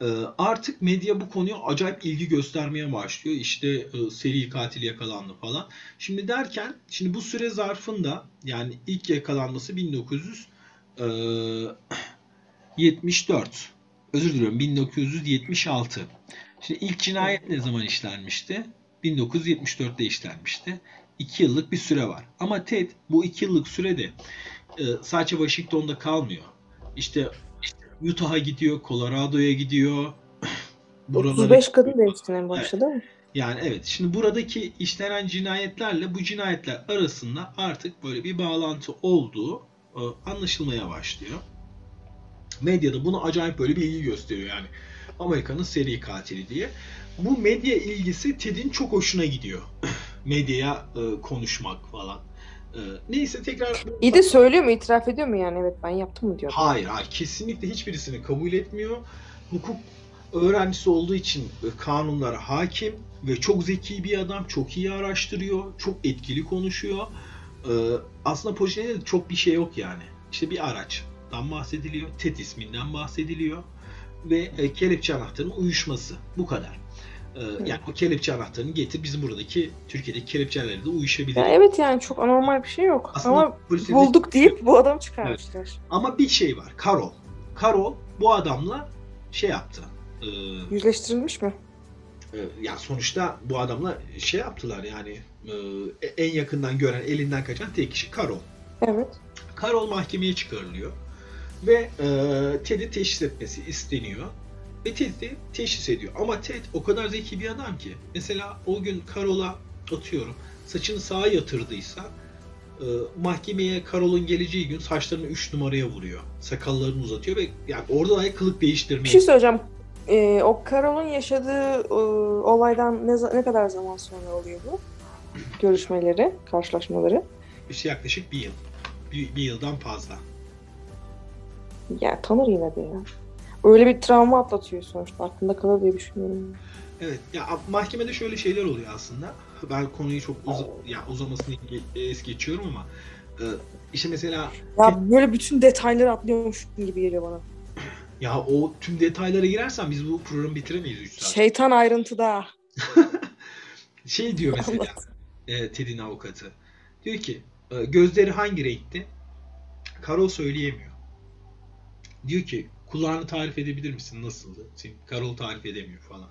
Speaker 2: E, artık medya bu konuya acayip ilgi göstermeye başlıyor. İşte e, seri katil yakalandı falan. Şimdi derken şimdi bu süre zarfında yani ilk yakalanması 1974. Özür diliyorum 1976. Şimdi ilk cinayet ne zaman işlenmişti? 1974'te işlenmişti. 2 yıllık bir süre var. Ama Ted bu 2 yıllık sürede sadece Washington'da kalmıyor. İşte Utah'a gidiyor, Colorado'ya gidiyor. *clears throat* Buraları-
Speaker 3: 35 kadın demiştin en başta değil mi?
Speaker 2: yani evet. Şimdi buradaki işlenen cinayetlerle bu cinayetler arasında artık böyle bir bağlantı olduğu e, anlaşılmaya başlıyor. Medyada bunu acayip böyle bir ilgi gösteriyor yani. Amerika'nın seri katili diye. Bu medya ilgisi Ted'in çok hoşuna gidiyor. *clears throat* Medyaya e, konuşmak falan. E, neyse tekrar
Speaker 3: İyi de söylüyor mu, itiraf ediyor mu yani evet ben yaptım mı diyor.
Speaker 2: Hayır, hayır. Kesinlikle hiçbirisini kabul etmiyor. Hukuk öğrencisi olduğu için e, kanunlara hakim ve çok zeki bir adam. Çok iyi araştırıyor. Çok etkili konuşuyor. Ee, aslında projede de çok bir şey yok yani. İşte bir araçtan bahsediliyor. TET isminden bahsediliyor. Ve e, kelepçe anahtarının uyuşması. Bu kadar. Ee, yani o kelepçe anahtarını getir bizim buradaki Türkiye'deki kelepçelerle de uyuşabilir.
Speaker 3: Ya evet yani çok anormal bir şey yok.
Speaker 2: Aslında
Speaker 3: Ama
Speaker 2: de-
Speaker 3: bulduk deyip bu adamı çıkarmışlar.
Speaker 2: Ama bir şey var. Karol. Karol bu adamla şey yaptı. Ee,
Speaker 3: Yüzleştirilmiş mi?
Speaker 2: e, ya sonuçta bu adamla şey yaptılar yani e, en yakından gören elinden kaçan tek kişi Karol.
Speaker 3: Evet.
Speaker 2: Karol mahkemeye çıkarılıyor ve e, Ted'i teşhis etmesi isteniyor. Ve Ted de teşhis ediyor. Ama Ted o kadar zeki bir adam ki mesela o gün Karol'a atıyorum saçını sağa yatırdıysa e, mahkemeye Karol'un geleceği gün saçlarını 3 numaraya vuruyor. Sakallarını uzatıyor ve yani orada dahi kılık
Speaker 3: Bir
Speaker 2: değiştirmeye
Speaker 3: şey söyleyeceğim. Ee, o Carol'un yaşadığı e, olaydan ne, ne kadar zaman sonra oluyor bu? *clears throat* Görüşmeleri, karşılaşmaları.
Speaker 2: işte yaklaşık bir yıl. Bir, bir yıldan fazla.
Speaker 3: Ya tanır yine de ya. Öyle bir travma atlatıyor sonuçta. Aklında kalır diye düşünüyorum.
Speaker 2: Evet. Ya mahkemede şöyle şeyler oluyor aslında. Ben konuyu çok uza, ya uzamasını es geçiyorum ama e, işte mesela
Speaker 3: Ya böyle bütün detayları atlıyormuş gibi geliyor bana.
Speaker 2: ya o tüm detaylara girersen biz bu programı bitiremeyiz 3 saat.
Speaker 3: Şeytan ayrıntıda. *laughs*
Speaker 2: Şey diyor mesela *laughs* e, Ted'in avukatı. Diyor ki e, gözleri hangi renkti? Karol söyleyemiyor. Diyor ki kulağını tarif edebilir misin nasıldı? Şimdi Karol tarif edemiyor falan.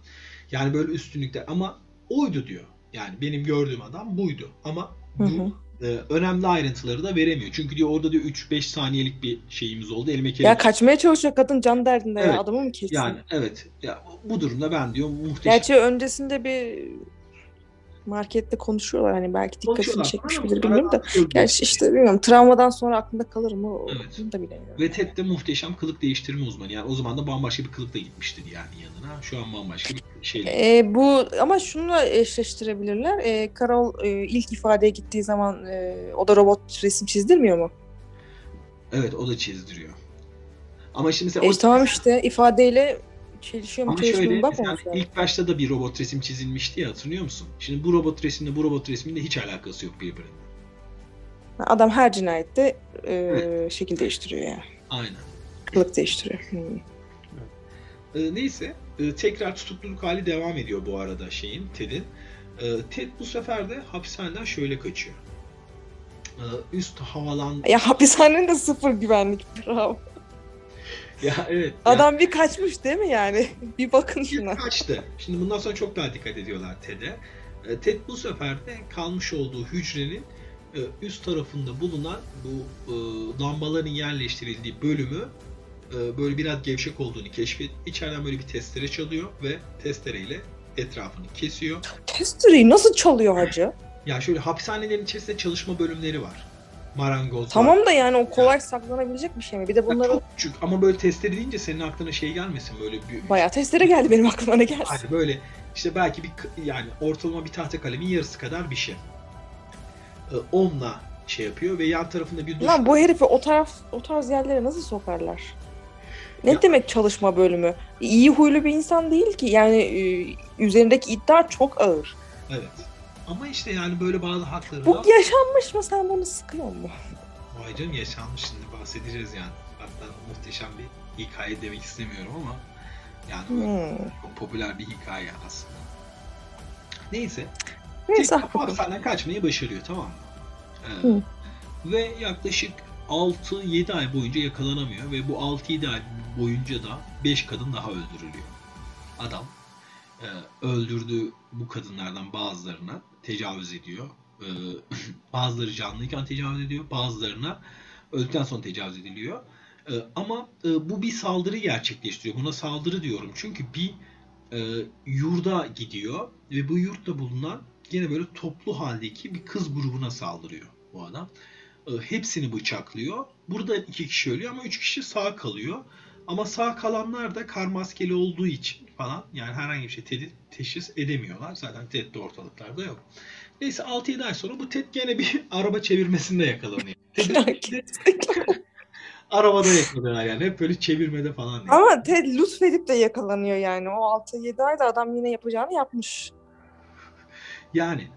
Speaker 2: Yani böyle üstünlükte ama oydu diyor. Yani benim gördüğüm adam buydu. Ama bu
Speaker 3: Hı hı.
Speaker 2: e, önemli ayrıntıları da veremiyor. Çünkü diyor orada diyor 3-5 saniyelik bir şeyimiz oldu. Elime
Speaker 3: Ya
Speaker 2: kelepçe.
Speaker 3: kaçmaya çalışıyor kadın can derdinde
Speaker 2: Evet.
Speaker 3: ya adamı mı kessin?
Speaker 2: Yani evet. Ya, bu durumda ben diyor muhteşem.
Speaker 3: Gerçi öncesinde bir markette konuşuyorlar hani belki dikkatini çekmiştir
Speaker 2: Ama
Speaker 3: bilmiyorum da. Gerçi işte bilmiyorum travmadan sonra aklında kalır mı
Speaker 2: Evet.
Speaker 3: onu da bilemiyorum.
Speaker 2: Ve Ted de muhteşem kılık değiştirme uzmanı. Yani o zaman da bambaşka bir kılıkla gitmiştir yani yanına. Şu an bambaşka bir şey.
Speaker 3: Ee, bu ama şununla eşleştirebilirler. Ee, Carol e, ilk ifadeye gittiği zaman e, o da robot resim çizdirmiyor mu?
Speaker 2: Evet o da çizdiriyor. Ama şimdi mesela
Speaker 3: E,
Speaker 2: o-
Speaker 3: tamam işte ifadeyle çelişiyor mu
Speaker 2: ama şöyle
Speaker 3: mu
Speaker 2: mesela
Speaker 3: bakmamış yani.
Speaker 2: ilk başta da bir robot resim çizilmişti ya hatırlıyor musun? Şimdi bu robot resimle bu robot resmin de hiç alakası yok birbirine.
Speaker 3: Adam her cinayette e, şekil değiştiriyor yani.
Speaker 2: Aynen.
Speaker 3: Kılık değiştiriyor. Hmm.
Speaker 2: Ee, neyse e, tekrar tutukluluk hali devam ediyor bu arada şeyin Ted'in. Ee, Ted bu sefer de hapishaneden şöyle kaçıyor. Ee, üst havalan
Speaker 3: Ya hapishanenin de sıfır güvenlik. *laughs* Bravo.
Speaker 2: Ya evet ya-
Speaker 3: Adam bir kaçmış değil mi yani? *laughs* Bir bakın şuna.
Speaker 2: kaçtı. Şimdi bundan sonra çok daha dikkat ediyorlar Ted'e. E, Ted bu sefer de kalmış olduğu hücrenin e, üst tarafında bulunan bu e, lambaların yerleştirildiği bölümü böyle biraz gevşek olduğunu keşfet. İçeriden böyle bir testere çalıyor ve testereyle etrafını kesiyor.
Speaker 3: Testereyi nasıl çalıyor hacı?
Speaker 2: Ya şöyle hapishanelerin içerisinde çalışma bölümleri var. Marangoz.
Speaker 3: Tamam da yani o kolay saklanabilecek bir şey mi? Bir de
Speaker 2: Ya
Speaker 3: bunları
Speaker 2: Çok küçük ama böyle testere deyince senin aklına şey gelmesin böyle bir
Speaker 3: bayağı testere geldi benim aklıma ne gelsin.
Speaker 2: Hani böyle işte belki bir yani ortalama bir tahta kalemin yarısı kadar bir şey. Ee, onunla şey yapıyor ve yan tarafında bir duş.
Speaker 3: Lan bu herifi o taraf o tarz yerlere nasıl sokarlar? Ne
Speaker 2: Ya-
Speaker 3: demek çalışma bölümü? İyi huylu bir insan değil ki. Yani e, üzerindeki iddia çok ağır.
Speaker 2: Evet. Ama işte yani böyle bazı hakları
Speaker 3: Bu
Speaker 2: var.
Speaker 3: yaşanmış mı sen bunu sıkıyor mu?
Speaker 2: Vay canım yaşanmış şimdi bahsedeceğiz yani. Hatta muhteşem bir hikaye demek istemiyorum ama yani
Speaker 3: Hmm.
Speaker 2: çok popüler bir hikaye aslında. Neyse.
Speaker 3: Neyse
Speaker 2: hapishaneden kaçmayı başarıyor tamam mı? Ee, ve yaklaşık 6-7 ay boyunca yakalanamıyor ve bu 6-7 ay boyunca da 5 kadın daha öldürülüyor. Adam e, öldürdüğü bu kadınlardan bazılarına tecavüz ediyor. E, *clears throat* bazıları canlıyken tecavüz ediyor, bazılarına öldükten sonra tecavüz ediliyor. E, ama e, bu bir saldırı gerçekleştiriyor. Buna saldırı diyorum çünkü bir e, yurda gidiyor ve bu yurtta bulunan gene böyle toplu haldeki bir kız grubuna saldırıyor bu adam. E, hepsini bıçaklıyor. Burada iki kişi ölüyor ama üç kişi sağ kalıyor. Ama sağ kalanlar da kar maskeli olduğu için falan yani herhangi bir şey tedi- teşhis edemiyorlar. Zaten Ted de ortalıklarda yok. Neyse 6-7 ay sonra bu Ted gene bir *laughs* araba çevirmesinde yakalanıyor. *laughs* *laughs* Arabada yakalıyorlar yani. Hep böyle çevirmede falan. değil.
Speaker 3: Ama Ted lütfedip de yakalanıyor yani. O 6-7 ayda adam yine yapacağını yapmış.
Speaker 2: Yani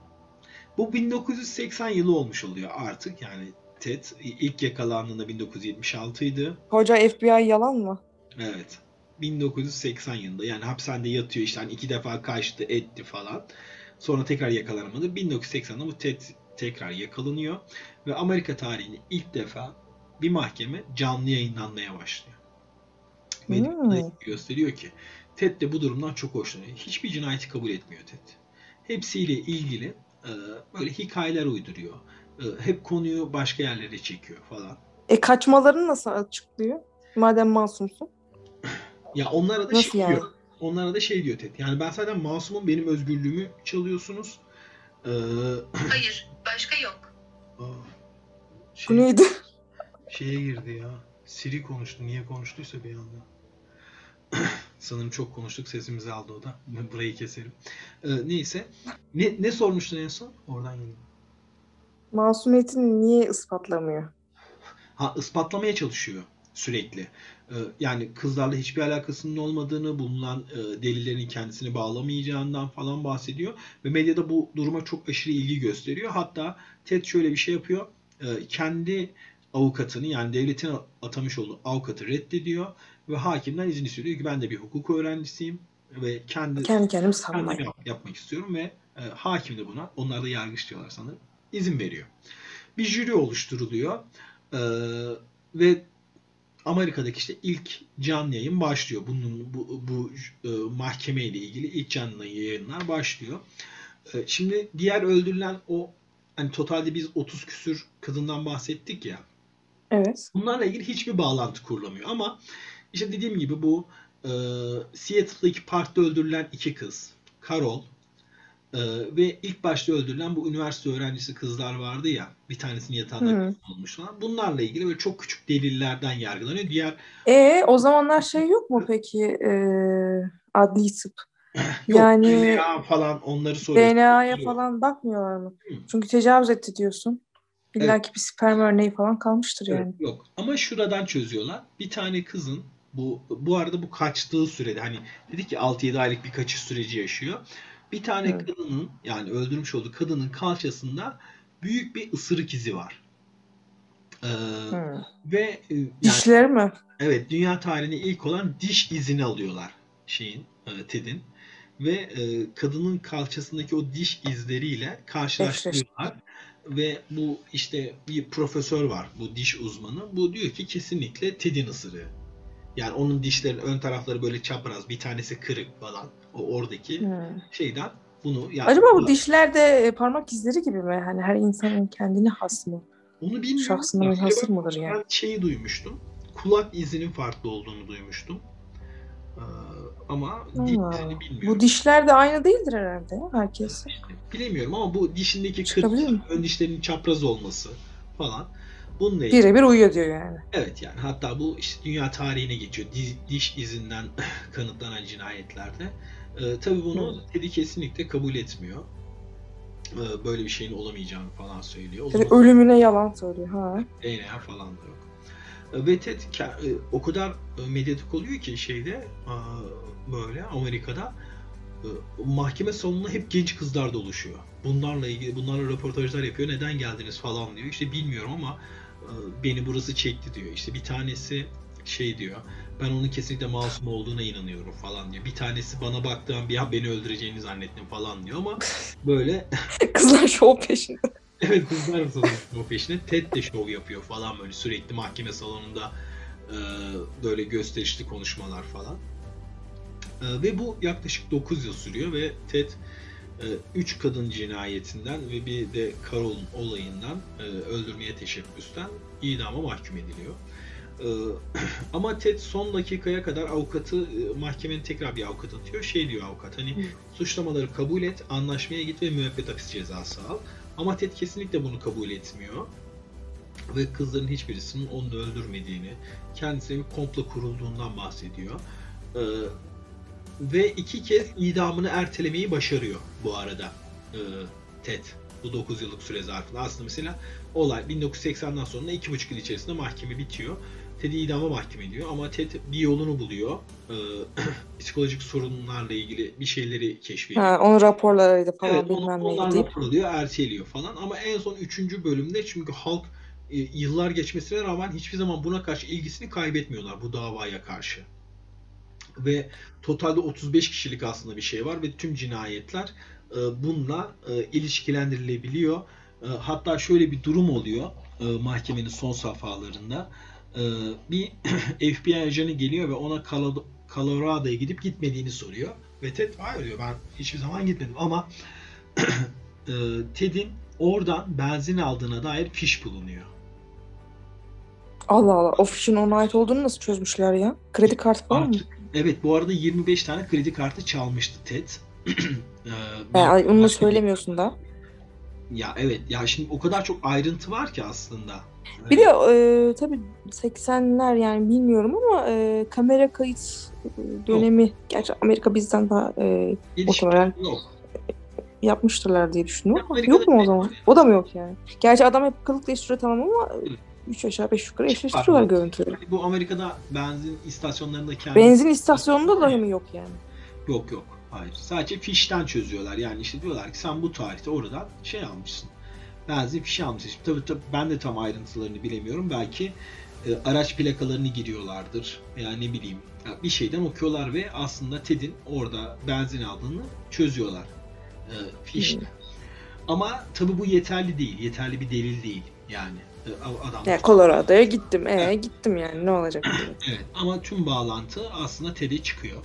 Speaker 2: bu 1980 yılı olmuş oluyor artık. Yani Ted ilk yakalandığında 1976 idi.
Speaker 3: Hoca FBI yalan mı?
Speaker 2: Evet. 1980 yılında yani hapishanede yatıyor işte hani iki defa kaçtı etti falan. Sonra tekrar yakalanamadı. 1980'de bu Ted tekrar yakalanıyor ve Amerika tarihinde ilk defa bir mahkeme canlı yayınlanmaya başlıyor. Ve
Speaker 3: Hmm.
Speaker 2: gösteriyor ki Ted de bu durumdan çok hoşlanıyor. Hiçbir cinayeti kabul etmiyor Ted. Hepsiyle ilgili e, böyle hikayeler uyduruyor. E, hep konuyu başka yerlere çekiyor falan.
Speaker 3: E kaçmalarını nasıl açıklıyor? Madem masumsun.
Speaker 2: Ya onlara da
Speaker 3: Nasıl
Speaker 2: şey
Speaker 3: yani?
Speaker 2: diyor. Onlara da şey diyor Ted. Yani ben zaten masumum benim özgürlüğümü çalıyorsunuz. Ee, *clears throat*
Speaker 5: Hayır, başka yok.
Speaker 2: aa,
Speaker 3: Bu
Speaker 2: şey,
Speaker 3: neydi?
Speaker 2: şeye girdi ya. Siri konuştu. Niye konuştuysa bir anda. *clears throat* Sanırım çok konuştuk. Sesimizi aldı o da. *laughs* Burayı keselim. Ee, neyse. Ne, ne sormuştun en son? Oradan gelin.
Speaker 3: Masumiyetini niye ispatlamıyor?
Speaker 2: Ha ispatlamaya çalışıyor sürekli. Ee, yani kızlarla hiçbir alakasının olmadığını, bulunan e, delillerin kendisini bağlamayacağından falan bahsediyor. Ve medyada bu duruma çok aşırı ilgi gösteriyor. Hatta Ted şöyle bir şey yapıyor. Ee, kendi avukatını yani devletin atamış olduğu avukatı reddediyor ve hakimden izin istiyor. Diyor ki ben de bir hukuk öğrencisiyim ve kendi
Speaker 3: Kendi
Speaker 2: kendim
Speaker 3: savunmayı.
Speaker 2: yap- yapmak istiyorum ve e, hakim de buna, onlar da yargıç diyorlar sanırım, izin veriyor. Bir jüri oluşturuluyor e, ve Amerika'daki işte ilk canlı yayın başlıyor. Bunun bu, bu e, mahkeme ile ilgili ilk canlı yayınlar başlıyor. E, şimdi diğer öldürülen o hani totalde biz 30 küsür kadından bahsettik ya.
Speaker 3: Evet.
Speaker 2: Bunlarla ilgili hiçbir bağlantı kurulamıyor ama işte dediğim gibi bu e, Seattle'daki parkta öldürülen iki kız, Carol e, ve ilk başta öldürülen bu üniversite öğrencisi kızlar vardı ya, bir tanesinin yatağında
Speaker 3: Hı.
Speaker 2: olmuş falan. Bunlarla ilgili böyle çok küçük delillerden yargılanıyor. Diğer
Speaker 3: E o zamanlar şey yok mu peki e, adli tıp? *laughs*
Speaker 2: yok
Speaker 3: Yani
Speaker 2: DNA falan onları soruyor.
Speaker 3: DNA'ya falan bakmıyorlar mı?
Speaker 2: Hı.
Speaker 3: Çünkü tecavüz etti diyorsun. İlla
Speaker 2: Evet.
Speaker 3: ki bir sperm örneği falan kalmıştır
Speaker 2: Evet,
Speaker 3: yani.
Speaker 2: yok. Ama şuradan çözüyorlar. Bir tane kızın bu bu arada bu kaçtığı sürede hani dedik ki 6-7 aylık bir kaçış süreci yaşıyor. Bir tane
Speaker 3: Evet.
Speaker 2: kadının yani öldürmüş olduğu kadının kalçasında büyük bir ısırık izi var. Ee,
Speaker 3: Hı.
Speaker 2: ve e, yani
Speaker 3: Dişleri mi?
Speaker 2: evet dünya tarihinde ilk olan diş izini alıyorlar şeyin e, Ted'in ve e, kadının kalçasındaki o diş izleriyle karşılaştırıyorlar ve bu işte bir profesör var bu diş uzmanı bu diyor ki kesinlikle Ted'in ısırığı yani onun dişlerin ön tarafları böyle çapraz bir tanesi kırık falan o oradaki
Speaker 3: Hı.
Speaker 2: şeyden bunu ya
Speaker 3: Acaba bu dişler de e, parmak izleri gibi mi? Hani her insanın kendine has mı?
Speaker 2: onu bilmiyorum
Speaker 3: şahsına
Speaker 2: şöyle
Speaker 3: mıdır
Speaker 2: ben
Speaker 3: yani?
Speaker 2: şeyi duymuştum kulak izinin farklı olduğunu duymuştum Ee, ama
Speaker 3: Allah.
Speaker 2: bilmiyorum.
Speaker 3: Bu dişler de aynı değildir herhalde herkes.
Speaker 2: Bilemiyorum ama bu dişindeki kırık, ön dişlerinin çapraz olması falan. Bununla ilgili
Speaker 3: Birebir uyuyor diyor yani.
Speaker 2: Evet yani hatta bu işte dünya tarihine geçiyor. Diş, diş izinden *laughs* kanıtlanan cinayetlerde. Ee, tabii bunu Teddy kesinlikle kabul etmiyor. Ee, böyle bir şeyin olamayacağını falan söylüyor. O
Speaker 3: Yani
Speaker 2: zaman
Speaker 3: ölümüne yalan söylüyor. Ha.
Speaker 2: DNA falan da yok. Ee, Ve Ted e, o kadar e, medyatik oluyor ki şeyde aa, böyle Amerika'da e, mahkeme salonuna hep genç kızlar doluşuyor. Bunlarla ilgili bunlarla röportajlar yapıyor. Neden geldiniz falan diyor. İşte bilmiyorum ama e, beni burası çekti diyor. İşte bir tanesi şey diyor. Ben onun kesinlikle masum olduğuna inanıyorum falan diyor. Bir tanesi bana baktığı an bir an beni öldüreceğini zannettim falan diyor ama *laughs* böyle *laughs*
Speaker 3: Kızlar şov peşinde. *laughs*
Speaker 2: Evet kızlar mı o peşine? Ted de şov yapıyor falan böyle sürekli mahkeme salonunda e, böyle gösterişli konuşmalar falan. E, ve bu yaklaşık 9 yıl sürüyor ve Ted 3 kadın cinayetinden ve bir de Carol'un olayından e, öldürmeye teşebbüsten idama mahkum ediliyor. E, *clears throat* ama Ted son dakikaya kadar avukatı e, mahkemenin tekrar bir avukat atıyor. Şey diyor avukat hani suçlamaları kabul et, anlaşmaya git ve müebbet hapis cezası al. Ama Ted kesinlikle bunu kabul etmiyor. Ve kızların hiçbirisinin onu öldürmediğini, kendisine bir komplo kurulduğundan bahsediyor. Ve iki kez idamını ertelemeyi başarıyor bu arada ee, Ted. Bu 9 yıllık süre zarfında. Aslında mesela olay 1980'den sonra 2,5 yıl içerisinde mahkeme bitiyor. Ted'i idama mahkum ediyor ama Ted bir yolunu buluyor. Ee, *clears throat* psikolojik sorunlarla ilgili bir şeyleri keşfediyor.
Speaker 3: Ha, onun raporlarıydı falan
Speaker 2: Evet, onu,
Speaker 3: bilmem
Speaker 2: onlar
Speaker 3: ne deyip.
Speaker 2: rapor alıyor, erteliyor falan. Ama en son 3. bölümde çünkü halk e, yıllar geçmesine rağmen hiçbir zaman buna karşı ilgisini kaybetmiyorlar bu davaya karşı. Ve totalde 35 kişilik aslında bir şey var ve tüm cinayetler e, bununla e, ilişkilendirilebiliyor. E, hatta şöyle bir durum oluyor mahkemenin son safhalarında. Bir *clears throat* FBI ajanı geliyor ve ona Colo- Colorado'ya gidip gitmediğini soruyor. Ve Ted hayır diyor ben hiçbir zaman gitmedim ama *clears throat* Ted'in oradan benzin aldığına dair fiş bulunuyor.
Speaker 3: Allah Allah. O fişin ona ait olduğunu nasıl çözmüşler ya? Kredi kartı falan mı?
Speaker 2: Artık- Evet bu arada 25 tane kredi kartı çalmıştı Ted. *clears throat* Ee,
Speaker 3: ay, onu
Speaker 2: başka
Speaker 3: söylemiyorsun da.
Speaker 2: Ya evet ya şimdi o kadar çok ayrıntı var ki aslında.
Speaker 3: Bir de e, tabii 80'ler yani bilmiyorum ama e, kamera kayıt e, dönemi. Gerçi Amerika bizden daha e, muhtemelen
Speaker 2: yok.
Speaker 3: yapmıştırlar diye düşünüyorum
Speaker 2: Amerika'da
Speaker 3: yok mu o zaman? O da mı yok yani? Gerçi adam hep kılık değiştiriyor tamam ama
Speaker 2: Evet.
Speaker 3: 3 aşağı 5 yukarı eşleştiriyorlar
Speaker 2: Pardon.
Speaker 3: görüntüleri.
Speaker 2: Hani bu Amerika'da benzin istasyonlarında kendi
Speaker 3: Benzin istasyonunda da mı yok yani?
Speaker 2: Yok yok. Hayır. Sadece fişten çözüyorlar. Yani işte diyorlar ki sen bu tarihte oradan şey almışsın. Benzin fişi almışsın. Tabii tabii ben de tam ayrıntılarını bilemiyorum. Belki e, araç plakalarını giriyorlardır. Yani ne bileyim. Bir şeyden okuyorlar ve aslında Ted'in orada benzin aldığını çözüyorlar. E, fişte.
Speaker 3: Hmm.
Speaker 2: Ama tabii bu yeterli değil. Yeterli bir delil değil. Yani adam
Speaker 3: Ya Colorado'ya gittim. E gittim yani ne olacak? *clears throat*
Speaker 2: Evet ama tüm bağlantı aslında TED'e çıkıyor.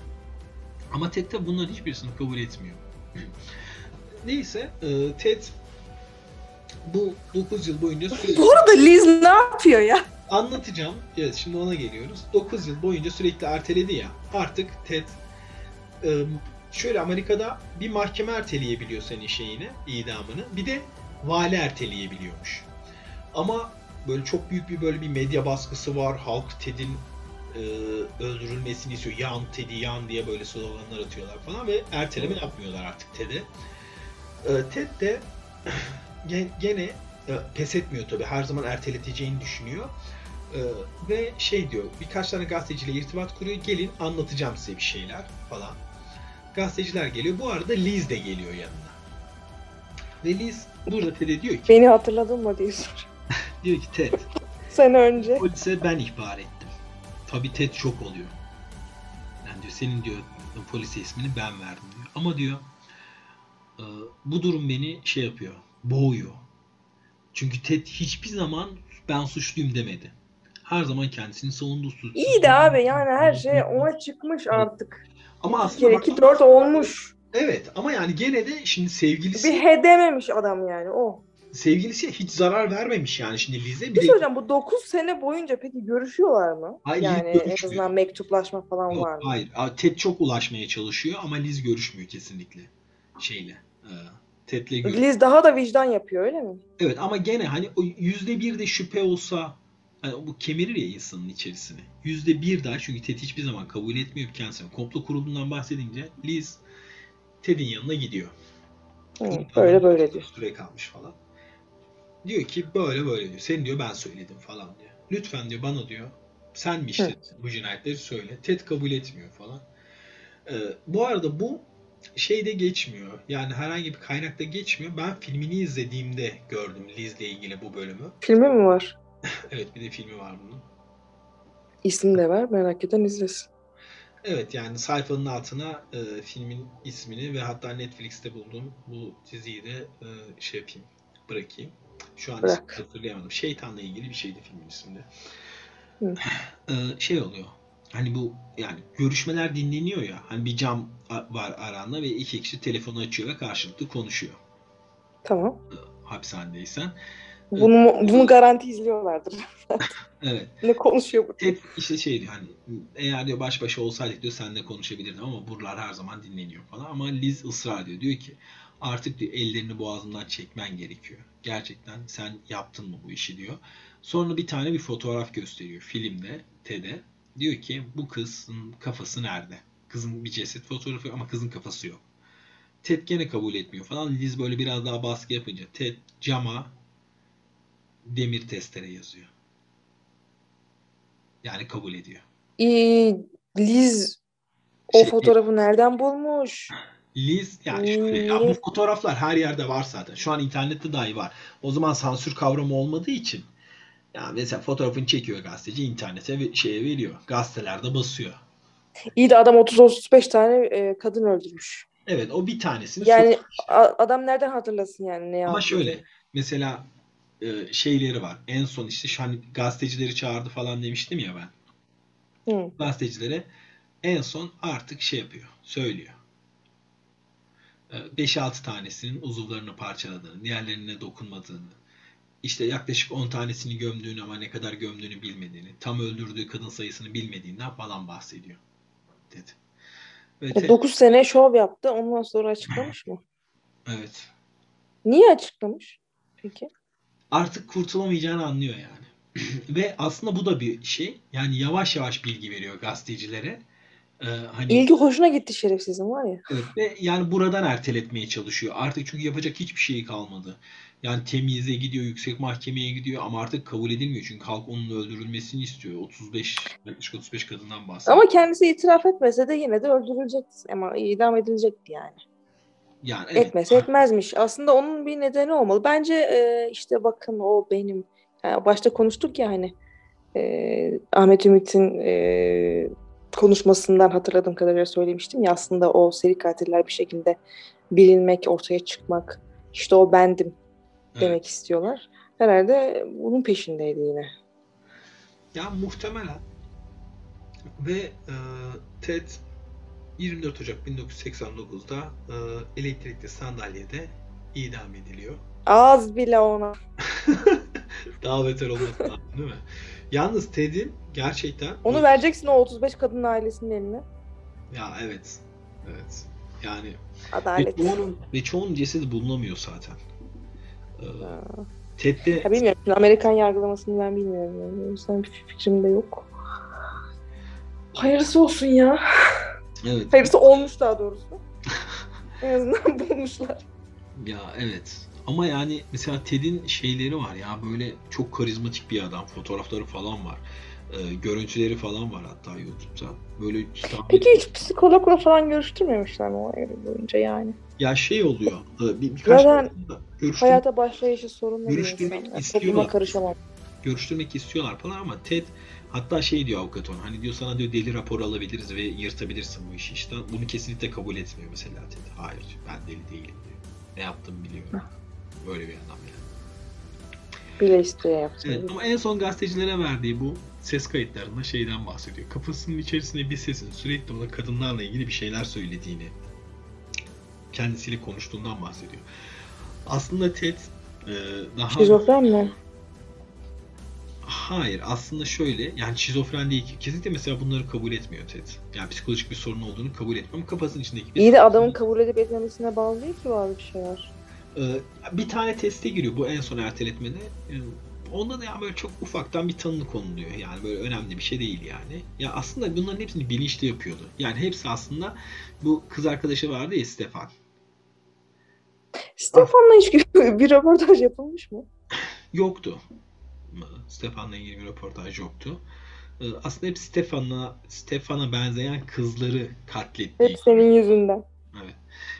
Speaker 2: Ama TED de bunların hiçbirisini kabul etmiyor. *clears throat* Neyse e, TED bu 9 yıl boyunca sürekli
Speaker 3: Bu arada Liz ne yapıyor ya?
Speaker 2: anlatacağım. Evet şimdi ona geliyoruz. 9 yıl boyunca sürekli erteledi ya. Artık TED e, şöyle Amerika'da bir mahkeme erteleyebiliyor senin şeyini, idamını. Bir de vali erteleyebiliyormuş. Ama böyle çok büyük bir böyle bir medya baskısı var. Halk Ted'in e, öldürülmesini istiyor. Yan Ted'i yan diye böyle sloganlar atıyorlar falan ve erteleme yapmıyorlar artık Ted'e. E, Ted de *clears throat* gen- gene e, pes etmiyor tabii. Her zaman erteleteceğini düşünüyor. E, ve şey diyor, birkaç tane gazeteciyle irtibat kuruyor. Gelin anlatacağım size bir şeyler falan. Gazeteciler geliyor. Bu arada Liz de geliyor yanına. Ve Liz burada Ted'e diyor ki,
Speaker 3: Beni hatırladın mı diye soruyor. *laughs*
Speaker 2: diyor ki Ted,
Speaker 3: Sene önce.
Speaker 2: polise ben ihbar ettim. Tabii Ted şok oluyor. Yani diyor senin diyor polise ismini ben verdim diyor. Ama diyor "e, bu durum beni şey yapıyor, boğuyor. Çünkü Ted hiçbir zaman ben suçluyum demedi. Her zaman kendisini savundu. suçsuz.
Speaker 3: İyi de abi yani her şey ona çıkmış artık.
Speaker 2: Ama aslında bak-
Speaker 3: iki dört olmuş.
Speaker 2: evet ama yani gene de şimdi sevgilisi
Speaker 3: Bir hedememiş adam yani o.
Speaker 2: sevgilisi hiç zarar vermemiş yani şimdi Liz'e
Speaker 3: Bir
Speaker 2: bir de
Speaker 3: hocam bu 9 sene boyunca peki görüşüyorlar mı?
Speaker 2: Hayır,
Speaker 3: yani en
Speaker 2: görüşmüyor.
Speaker 3: azından mektuplaşma falan
Speaker 2: Yok,
Speaker 3: var mı?
Speaker 2: hayır. Ted çok ulaşmaya çalışıyor ama Liz görüşmüyor kesinlikle şeyle. E, Ted'le görüşüyor.
Speaker 3: Liz daha da vicdan yapıyor öyle mi?
Speaker 2: Evet ama gene hani yüzde bir de şüphe olsa hani bu kemirir ya insanın içerisini. Yüzde bir daha çünkü Ted hiçbir zaman kabul etmiyor kendisini. Komplo kurulundan bahsedince Liz Ted'in yanına gidiyor.
Speaker 3: Hı, böyle böyle diyor.
Speaker 2: Süre kalmış falan. Diyor ki böyle böyle diyor. Sen diyor ben söyledim falan diyor. Lütfen diyor bana diyor sen mi işledin bu cinayetleri söyle. Ted kabul etmiyor falan. Ee, bu arada bu şeyde geçmiyor. Yani herhangi bir kaynakta geçmiyor. Ben filmini izlediğimde gördüm Liz'le ilgili bu bölümü.
Speaker 3: Filmi mi var? *laughs*
Speaker 2: Evet bir de filmi var bunun.
Speaker 3: İsim de var. Merak eden izlesin.
Speaker 2: Evet yani sayfanın altına e, filmin ismini ve hatta Netflix'te bulduğum bu diziyi de e, şey yapayım, bırakayım. Şu an
Speaker 3: Bırak.
Speaker 2: hatırlayamadım. Şeytanla ilgili bir şeydi filmin isminde.
Speaker 3: Hı.
Speaker 2: E, şey oluyor. Hani bu yani görüşmeler dinleniyor ya. Hani bir cam var aranda ve iki kişi telefonu açıyor ve karşılıklı konuşuyor.
Speaker 3: Tamam.
Speaker 2: Hapishanedeysen.
Speaker 3: Bunu bunu garanti izliyorlardır. *laughs*
Speaker 2: Evet.
Speaker 3: ne konuşuyor bu?
Speaker 2: Ted işte şey diyor hani eğer diyor baş başa olsaydık diyor seninle konuşabilirdim ama buralar her zaman dinleniyor falan ama Liz ısrar ediyor. Diyor ki artık diyor ellerini boğazından çekmen gerekiyor. Gerçekten sen yaptın mı bu işi diyor. Sonra bir tane bir fotoğraf gösteriyor filmde Ted'e. Diyor ki bu kızın kafası nerede? Kızın bir ceset fotoğrafı ama kızın kafası yok. Ted gene kabul etmiyor falan. Liz böyle biraz daha baskı yapınca Ted cama demir testere yazıyor. Yani kabul ediyor.
Speaker 3: Ee, Liz o
Speaker 2: Şey-
Speaker 3: fotoğrafı nereden bulmuş? *laughs*
Speaker 2: Liz yani şöyle ya bu fotoğraflar her yerde var zaten. Şu an internette dahi var. O zaman sansür kavramı olmadığı için ya mesela fotoğrafını çekiyor gazeteci internete ve şeye veriyor. Gazetelerde basıyor.
Speaker 3: İyi de adam 30-35 tane e, kadın öldürmüş.
Speaker 2: Evet o bir tanesini
Speaker 3: Yani a- adam nereden hatırlasın yani ne
Speaker 2: ama
Speaker 3: yaptığını?
Speaker 2: şöyle mesela e, şeyleri var. En son işte şu hani gazetecileri çağırdı falan demiştim ya ben.
Speaker 3: Hı.
Speaker 2: gazetecilere en son artık şey yapıyor, söylüyor. Ee, 5-6 tanesinin uzuvlarını parçaladığını, diğerlerine dokunmadığını, işte yaklaşık 10 tanesini gömdüğünü ama ne kadar gömdüğünü bilmediğini, tam öldürdüğü kadın sayısını bilmediğinden falan bahsediyor. Dedi. Ve te-
Speaker 3: 9 sene şov yaptı. Ondan sonra açıklamış mı?
Speaker 2: evet.
Speaker 3: Niye açıklamış? Peki.
Speaker 2: Artık kurtulamayacağını anlıyor yani. *clears throat* Ve aslında bu da bir şey. Yani yavaş yavaş bilgi veriyor gazetecilere. Ee, hani
Speaker 3: İlgi hoşuna gitti şerefsizin var ya.
Speaker 2: Evet ve yani buradan erteletmeye çalışıyor. Artık çünkü yapacak hiçbir şey kalmadı. Yani temyize gidiyor, yüksek mahkemeye gidiyor ama artık kabul edilmiyor. Çünkü halk onun öldürülmesini istiyor. 35, yaklaşık 35 kadından bahsediyor.
Speaker 3: Ama kendisi itiraf etmese de yine de öldürülecekti. Ama idam edilecekti yani.
Speaker 2: yani evet.
Speaker 3: Etmese etmezmiş. Aslında onun bir nedeni olmalı. Bence e, işte bakın o benim. Yani başta konuştuk ya hani e, Ahmet Ümit'in e, konuşmasından hatırladığım kadarıyla söylemiştim ya aslında o seri katiller bir şekilde bilinmek, ortaya çıkmak. İşte o bendim demek istiyorlar. Herhalde bunun peşindeydi yine.
Speaker 2: Ya muhtemelen. Ve e, Ted 24 Ocak 1989'da e, elektrikli sandalyede idam ediliyor.
Speaker 3: Az bile ona. *laughs*
Speaker 2: Daha beter lazım değil mi? Yalnız Ted'in gerçekten
Speaker 3: Onu vereceksin o 35 kadın ailesinin eline.
Speaker 2: Ya evet. Evet. Yani ve
Speaker 3: Adalet.
Speaker 2: çoğunun, ve çoğunun cesedi bulunamıyor zaten. Ee,
Speaker 3: Ha.
Speaker 2: Ted'de
Speaker 3: Ya bilmiyorum. Amerikan yargılamasını ben bilmiyorum. Yani. O yüzden bir fikrim de yok. Hayırlısı olsun ya.
Speaker 2: evet.
Speaker 3: Hayırlısı olmuş daha doğrusu. *laughs* En azından bulmuşlar.
Speaker 2: Ya evet. Ama yani mesela Ted'in şeyleri var ya böyle çok karizmatik bir adam. Fotoğrafları falan var. Ee, görüntüleri falan var hatta YouTube'da. Böyle tahmin-
Speaker 3: Peki hiç psikologla falan görüştürmemişler mi o hayatı boyunca yani?
Speaker 2: ya şey oluyor. e, Bir, birkaç
Speaker 3: Zaten
Speaker 2: görüştür-
Speaker 3: Hayata başlayışı sorunlu
Speaker 2: Görüştürmek.
Speaker 3: Yani
Speaker 2: istiyorlar.
Speaker 3: karışamam.
Speaker 2: görüştürmek istiyorlar falan ama Ted hatta şey diyor avukat ona hani diyor sana diyor deli raporu alabiliriz ve yırtabilirsin bu işi işte bunu kesinlikle kabul etmiyor mesela Ted. Hayır ben deli değilim diyor. Ne yaptığımı biliyorum. Böyle bir adam yani.
Speaker 3: Bile isteye yaptım.
Speaker 2: Evet ama en son gazetecilere verdiği bu ses kayıtlarında şeyden bahsediyor. Kafasının içerisinde bir sesin sürekli ona kadınlarla ilgili bir şeyler söylediğini, kendisiyle konuştuğundan bahsediyor. Aslında Ted e, daha
Speaker 3: Şizofren mi?
Speaker 2: Hayır aslında şöyle yani şizofren değil ki. Kesinlikle mesela bunları kabul etmiyor Ted. Yani psikolojik bir sorun olduğunu kabul etmiyor ama kafasının içindeki bir
Speaker 3: İyi de adamın kabul edip etmemesine bağlı değil ki bazı bir şeyler.
Speaker 2: Ee, bir tane teste giriyor bu en son erteletmede. Ee, Onda da yani böyle çok ufaktan bir tanı konuluyor. Yani böyle önemli bir şey değil yani. Ya aslında bunların hepsini bilinçli yapıyordu. Yani hepsi aslında bu kız arkadaşı vardı ya Stefan.
Speaker 3: Stefan'la hiç bir röportaj yapılmış mı? *laughs*
Speaker 2: Yoktu. Stefan'la ilgili bir röportaj yoktu. Ee, Aslında hep Stefan'a Stefan'a benzeyen kızları katlettiği.
Speaker 3: Hep senin yüzünden.
Speaker 2: Evet.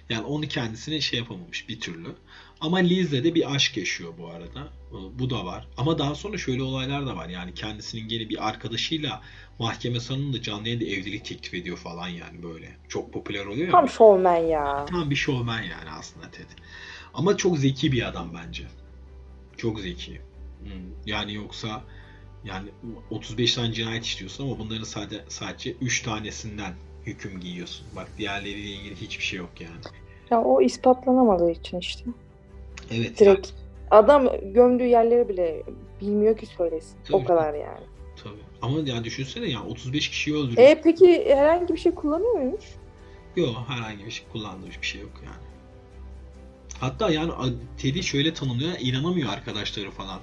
Speaker 2: Yani onu kendisine şey yapamamış bir türlü. Ama Liz'le de bir aşk yaşıyor bu arada. Ee, Bu da var. Ama daha sonra şöyle olaylar da var. Yani kendisinin gene bir arkadaşıyla mahkeme sonunda canlı yayında evlilik teklif ediyor falan yani böyle. Çok popüler oluyor ya.
Speaker 3: Tam şovmen ya.
Speaker 2: Tam bir şovmen yani aslında Ted. Ama çok zeki bir adam bence. Çok zeki. Hmm, Yani yoksa yani 35 tane cinayet işliyorsun ama bunların sadece sadece 3 tanesinden hüküm giyiyorsun. Bak diğerleriyle ilgili hiçbir şey yok yani.
Speaker 3: Ya o ispatlanamadığı için işte.
Speaker 2: Evet.
Speaker 3: Direkt. Adam gömdüğü yerleri bile bilmiyor ki söylesin.
Speaker 2: Tabii.
Speaker 3: O kadar yani.
Speaker 2: tabii. Ama yani düşünsene ya 35 kişiyi öldürüyor.
Speaker 3: E peki herhangi bir şey kullanıyor muymuş?
Speaker 2: Yok herhangi bir şey kullandığı bir şey yok yani. Hatta yani Teddy şöyle tanımlıyor, inanamıyor arkadaşları falan.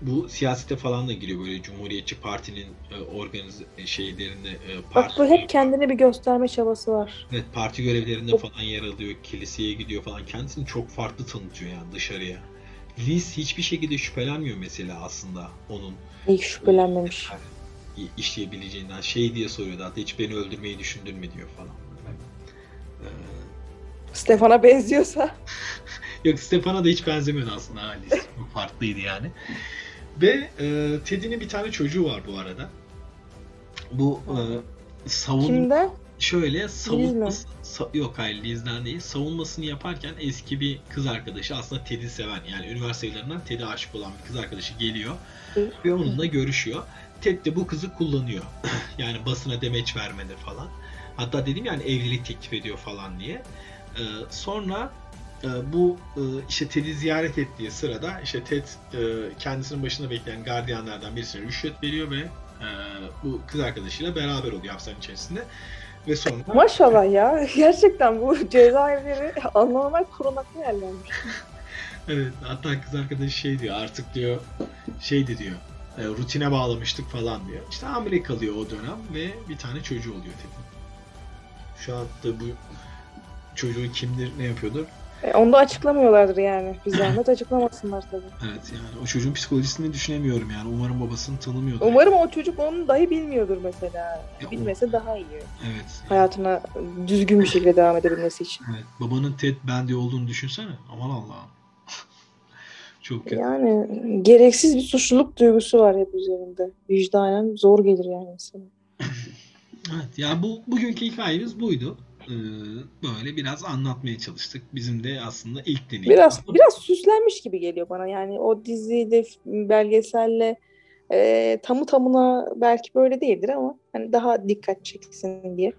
Speaker 2: Bu siyasete falan da giriyor böyle Cumhuriyetçi Parti'nin e, organize şeylerinde e,
Speaker 3: Bak
Speaker 2: parti,
Speaker 3: bu hep kendine bir gösterme çabası var.
Speaker 2: evet, parti görevlerinde falan yer alıyor, kiliseye gidiyor falan. Kendisini çok farklı tanıtıyor yani dışarıya. Liz hiçbir şekilde şüphelenmiyor mesela aslında onun
Speaker 3: İlk şüphelenmemiş.
Speaker 2: i- işleyebileceğinden. Şey diye soruyordu hatta hiç beni öldürmeyi düşündün mü diyor falan.
Speaker 3: Stefan'a benziyorsa.
Speaker 2: Yok Stefan'a da hiç benzemiyordu aslında. Bu farklıydı yani. Ve e, Teddy'nin bir tane çocuğu var bu arada. Bu e, savun
Speaker 3: Kimden?
Speaker 2: şöyle savunması sa- yok hayır Liz'den değil. Savunmasını yaparken eski bir kız arkadaşı aslında Teddy seven yani üniversite yıllarından Teddy aşık olan bir kız arkadaşı geliyor
Speaker 3: Hı.
Speaker 2: ve onunla görüşüyor. Ted de bu kızı kullanıyor. *laughs* yani basına demeç vermede falan. Hatta dedim yani evlilik teklif ediyor falan diye. Ee, sonra e, bu e, işte Ted'i ziyaret ettiği sırada işte Ted e, kendisinin başında bekleyen gardiyanlardan birisine rüşvet veriyor ve e, bu kız arkadaşıyla beraber oluyor hapishane içerisinde. Ve sonra
Speaker 3: Maşallah ya. *laughs* Gerçekten bu cezaevleri anormal korunaklı yerlermiş. *laughs*
Speaker 2: evet hatta kız arkadaşı şey diyor artık diyor şeydi diyor e, rutine bağlamıştık falan diyor. İşte hamile kalıyor o dönem ve bir tane çocuğu oluyor Ted'in. Şu an da bu çocuğu kimdir ne yapıyordur
Speaker 3: E, onu da açıklamıyorlardır yani. Bir zahmet *clears throat* açıklamasınlar tabii.
Speaker 2: Evet yani o çocuğun psikolojisini düşünemiyorum yani. Umarım babasını tanımıyordur.
Speaker 3: Umarım o çocuk onu dahi bilmiyordur mesela.
Speaker 2: Ya,
Speaker 3: Bilmese daha iyi.
Speaker 2: Evet.
Speaker 3: Hayatına düzgün bir şekilde devam edebilmesi için.
Speaker 2: Evet. Babanın Ted Bundy olduğunu düşünsene. Aman Allah'ım. *laughs* Çok kötü.
Speaker 3: Yani gereksiz bir suçluluk duygusu var hep üzerinde. Vicdanen zor gelir yani insana. *laughs*
Speaker 2: Evet. Ya bu bugünkü hikayemiz buydu. Ee, böyle biraz anlatmaya çalıştık. Bizim de aslında ilk deneyim.
Speaker 3: Biraz biraz süslenmiş gibi geliyor bana. Yani o diziyle, belgeselle e, tamı tamına belki böyle değildir ama hani daha dikkat çeksin diye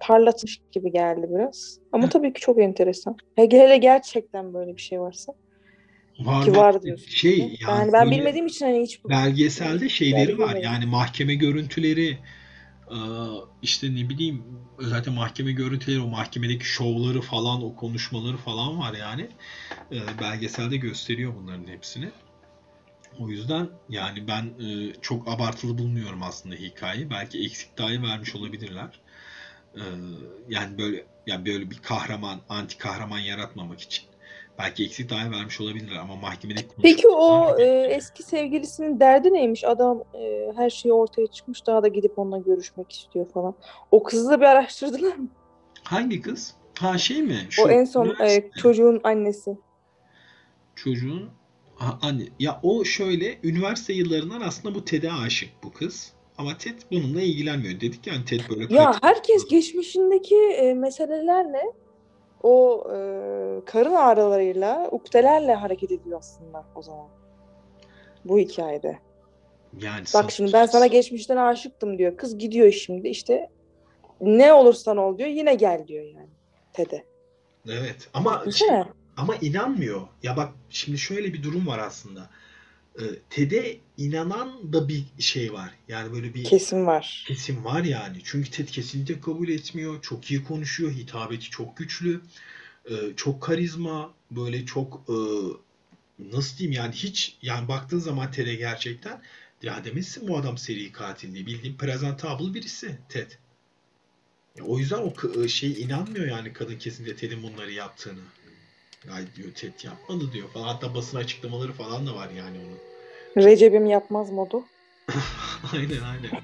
Speaker 3: parlatmış gibi geldi biraz. Ama
Speaker 2: Evet.
Speaker 3: tabii ki çok enteresan. Hele hele gerçekten böyle bir şey varsa.
Speaker 2: var,
Speaker 3: Ki var diyorsun.
Speaker 2: Şey
Speaker 3: yani,
Speaker 2: yani
Speaker 3: ben bilmediğim için hani hiç
Speaker 2: belgeselde şeyleri var. Yani mahkeme görüntüleri işte ne bileyim zaten mahkeme görüntüleri o mahkemedeki şovları falan o konuşmaları falan var yani Ee, belgeselde gösteriyor bunların hepsini. O yüzden yani ben e, çok abartılı bulmuyorum aslında hikayeyi. Belki eksik dahi vermiş olabilirler. Ee, yani böyle yani böyle bir kahraman, anti kahraman yaratmamak için. Belki eksik dahi vermiş olabilirler ama mahkemedeki
Speaker 3: Peki o e, eski sevgilisinin derdi neymiş? Adam e, her şey ortaya çıkmış daha da gidip onunla görüşmek istiyor falan. O kızı da bir araştırdılar mı?
Speaker 2: hangi kız? Ha şey mi?
Speaker 3: O
Speaker 2: Şu
Speaker 3: en son e, çocuğun annesi.
Speaker 2: çocuğun Ha, anne ya o şöyle üniversite yıllarından aslında bu Ted'e aşık bu kız. Ama Ted bununla ilgilenmiyor. Dedik yani Ted böyle
Speaker 3: Ya herkes geçmişindeki e, meselelerle o e, karın ağrılarıyla, ukdelerle hareket ediyor aslında o zaman. Bu hikayede.
Speaker 2: yani
Speaker 3: Bak şimdi ben sana geçmişten aşıktım diyor. Kız gidiyor şimdi işte ne olursan ol diyor yine gel diyor yani Ted'e.
Speaker 2: Evet ama şey- ama inanmıyor. Ya bak şimdi şöyle bir durum var aslında. Ee, Ted'e inanan da bir şey var. Yani böyle bir
Speaker 3: Kesin var.
Speaker 2: kesim var yani. Çünkü Ted kesinlikle kabul etmiyor. Çok iyi konuşuyor. Hitabeti çok güçlü. e, çok karizma, böyle çok e, nasıl diyeyim yani hiç yani baktığın zaman Ted'e gerçekten ya demezsin bu adam seri katil diye. Bildiğin presentable birisi Ted. O yüzden o şey inanmıyor yani kadın kesinlikle Ted'in bunları yaptığını. Ya diyor Ted yapmadı diyor falan. Hatta basın açıklamaları falan da var yani onun.
Speaker 3: Recep'im yapmaz modu. *laughs*
Speaker 2: aynen aynen.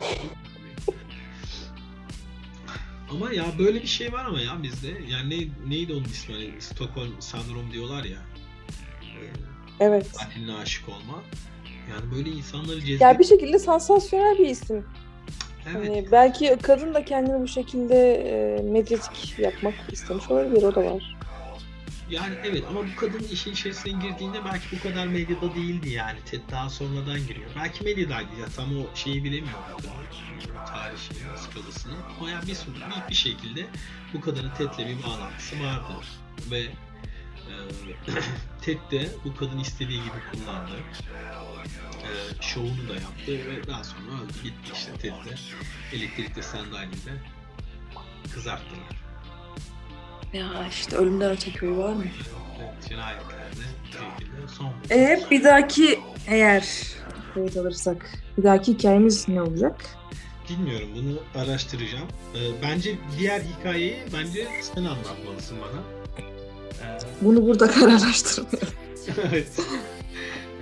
Speaker 2: ama ya böyle bir şey var ama ya bizde. Yani ne, neydi onun ismi? Hani Stockholm sendrom diyorlar ya. Ee,
Speaker 3: Evet.
Speaker 2: Katiline aşık olma. Yani böyle insanları cezbet...
Speaker 3: Ya bir şekilde sansasyonel bir isim.
Speaker 2: Evet.
Speaker 3: Hani belki kadın da kendini bu şekilde e, medyatik yapmak istemiş olabilir. O da var.
Speaker 2: Yani evet ama bu kadın işin içerisine girdiğinde belki bu kadar medyada değildi yani. Ted daha sonradan giriyor. Belki medyadaydı ya tam o şeyi bilemiyorum. Tarih skalasını. Ama yani bir, bir, bir şekilde bu kadının Ted'le bir bağlantısı vardı. Ve e, *clears throat* Ted de bu kadın istediği gibi kullandı. E, şovunu da yaptı ve daha sonra öldü gitti işte Ted'le. Elektrikli sandalyede kızarttılar.
Speaker 3: Ya işte ölümden öte köy var mı?
Speaker 2: Cinayetlerde bir şekilde son buldu.
Speaker 3: E bir dahaki eğer kayıt alırsak bir dahaki hikayemiz ne olacak?
Speaker 2: Bilmiyorum bunu araştıracağım. Ee, bence diğer hikayeyi bence sen anlatmalısın bana. Ee,
Speaker 3: Bunu burada kararlaştırmayalım. *laughs*
Speaker 2: evet.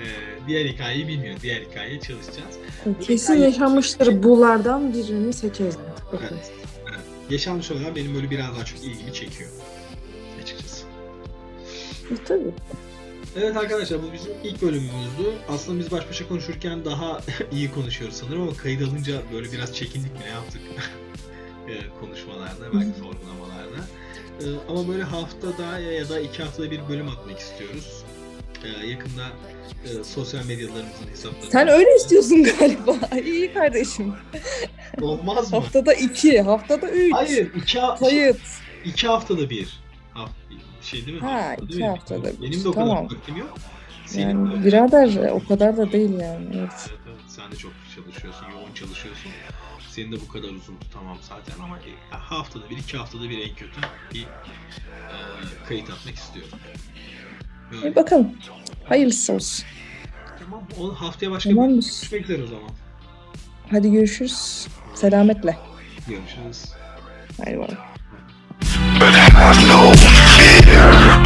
Speaker 2: Ee, diğer hikayeyi bilmiyorum. Diğer hikayeye çalışacağız.
Speaker 3: Kesin yaşanmıştır bulardan birini artık. Bakın.
Speaker 2: Evet. Yaşanmış olanlar benim böyle biraz daha çok ilgimi çekiyor. Açıkçası.
Speaker 3: E, tabii.
Speaker 2: Evet arkadaşlar bu bizim ilk bölümümüzdü. Aslında biz baş başa konuşurken daha *laughs* iyi konuşuyoruz sanırım ama kayıt alınca böyle biraz çekindik mi ne yaptık *laughs* Ee, konuşmalarda belki sorgulamalarda. Ee, ama böyle haftada ya da iki haftada bir bölüm atmak istiyoruz. Ee, yakında e, sosyal medyalarımızın hesaplarını...
Speaker 3: Sen öyle istiyorsun galiba. *laughs* İyi kardeşim.
Speaker 2: Olmaz mı?
Speaker 3: Haftada iki, haftada üç.
Speaker 2: Hayır iki, ha-
Speaker 3: Kayıt.
Speaker 2: iki haftada bir. Haft şey değil mi?
Speaker 3: Ha,
Speaker 2: Haftada
Speaker 3: iki
Speaker 2: bir.
Speaker 3: haftada bir.
Speaker 2: Benim de o kadar
Speaker 3: Tamam.
Speaker 2: vaktim yok. Senin
Speaker 3: Yani
Speaker 2: de-
Speaker 3: birader o kadar da değil yani. Evet.
Speaker 2: Evet, evet. Sen de çok çalışıyorsun, yoğun çalışıyorsun. Senin de bu kadar uzun tutamam zaten ama e, haftada bir, iki haftada bir en kötü bir e, kayıt atmak istiyorum. Böyle.
Speaker 3: E bakalım. Hayırlısı olsun.
Speaker 2: Tamam. O haftaya başka bir
Speaker 3: Tamamdır.
Speaker 2: görüşmek üzere o zaman.
Speaker 3: Hadi görüşürüz. Selametle.
Speaker 2: Görüşürüz.
Speaker 3: Haydi bay.
Speaker 6: But have no fear.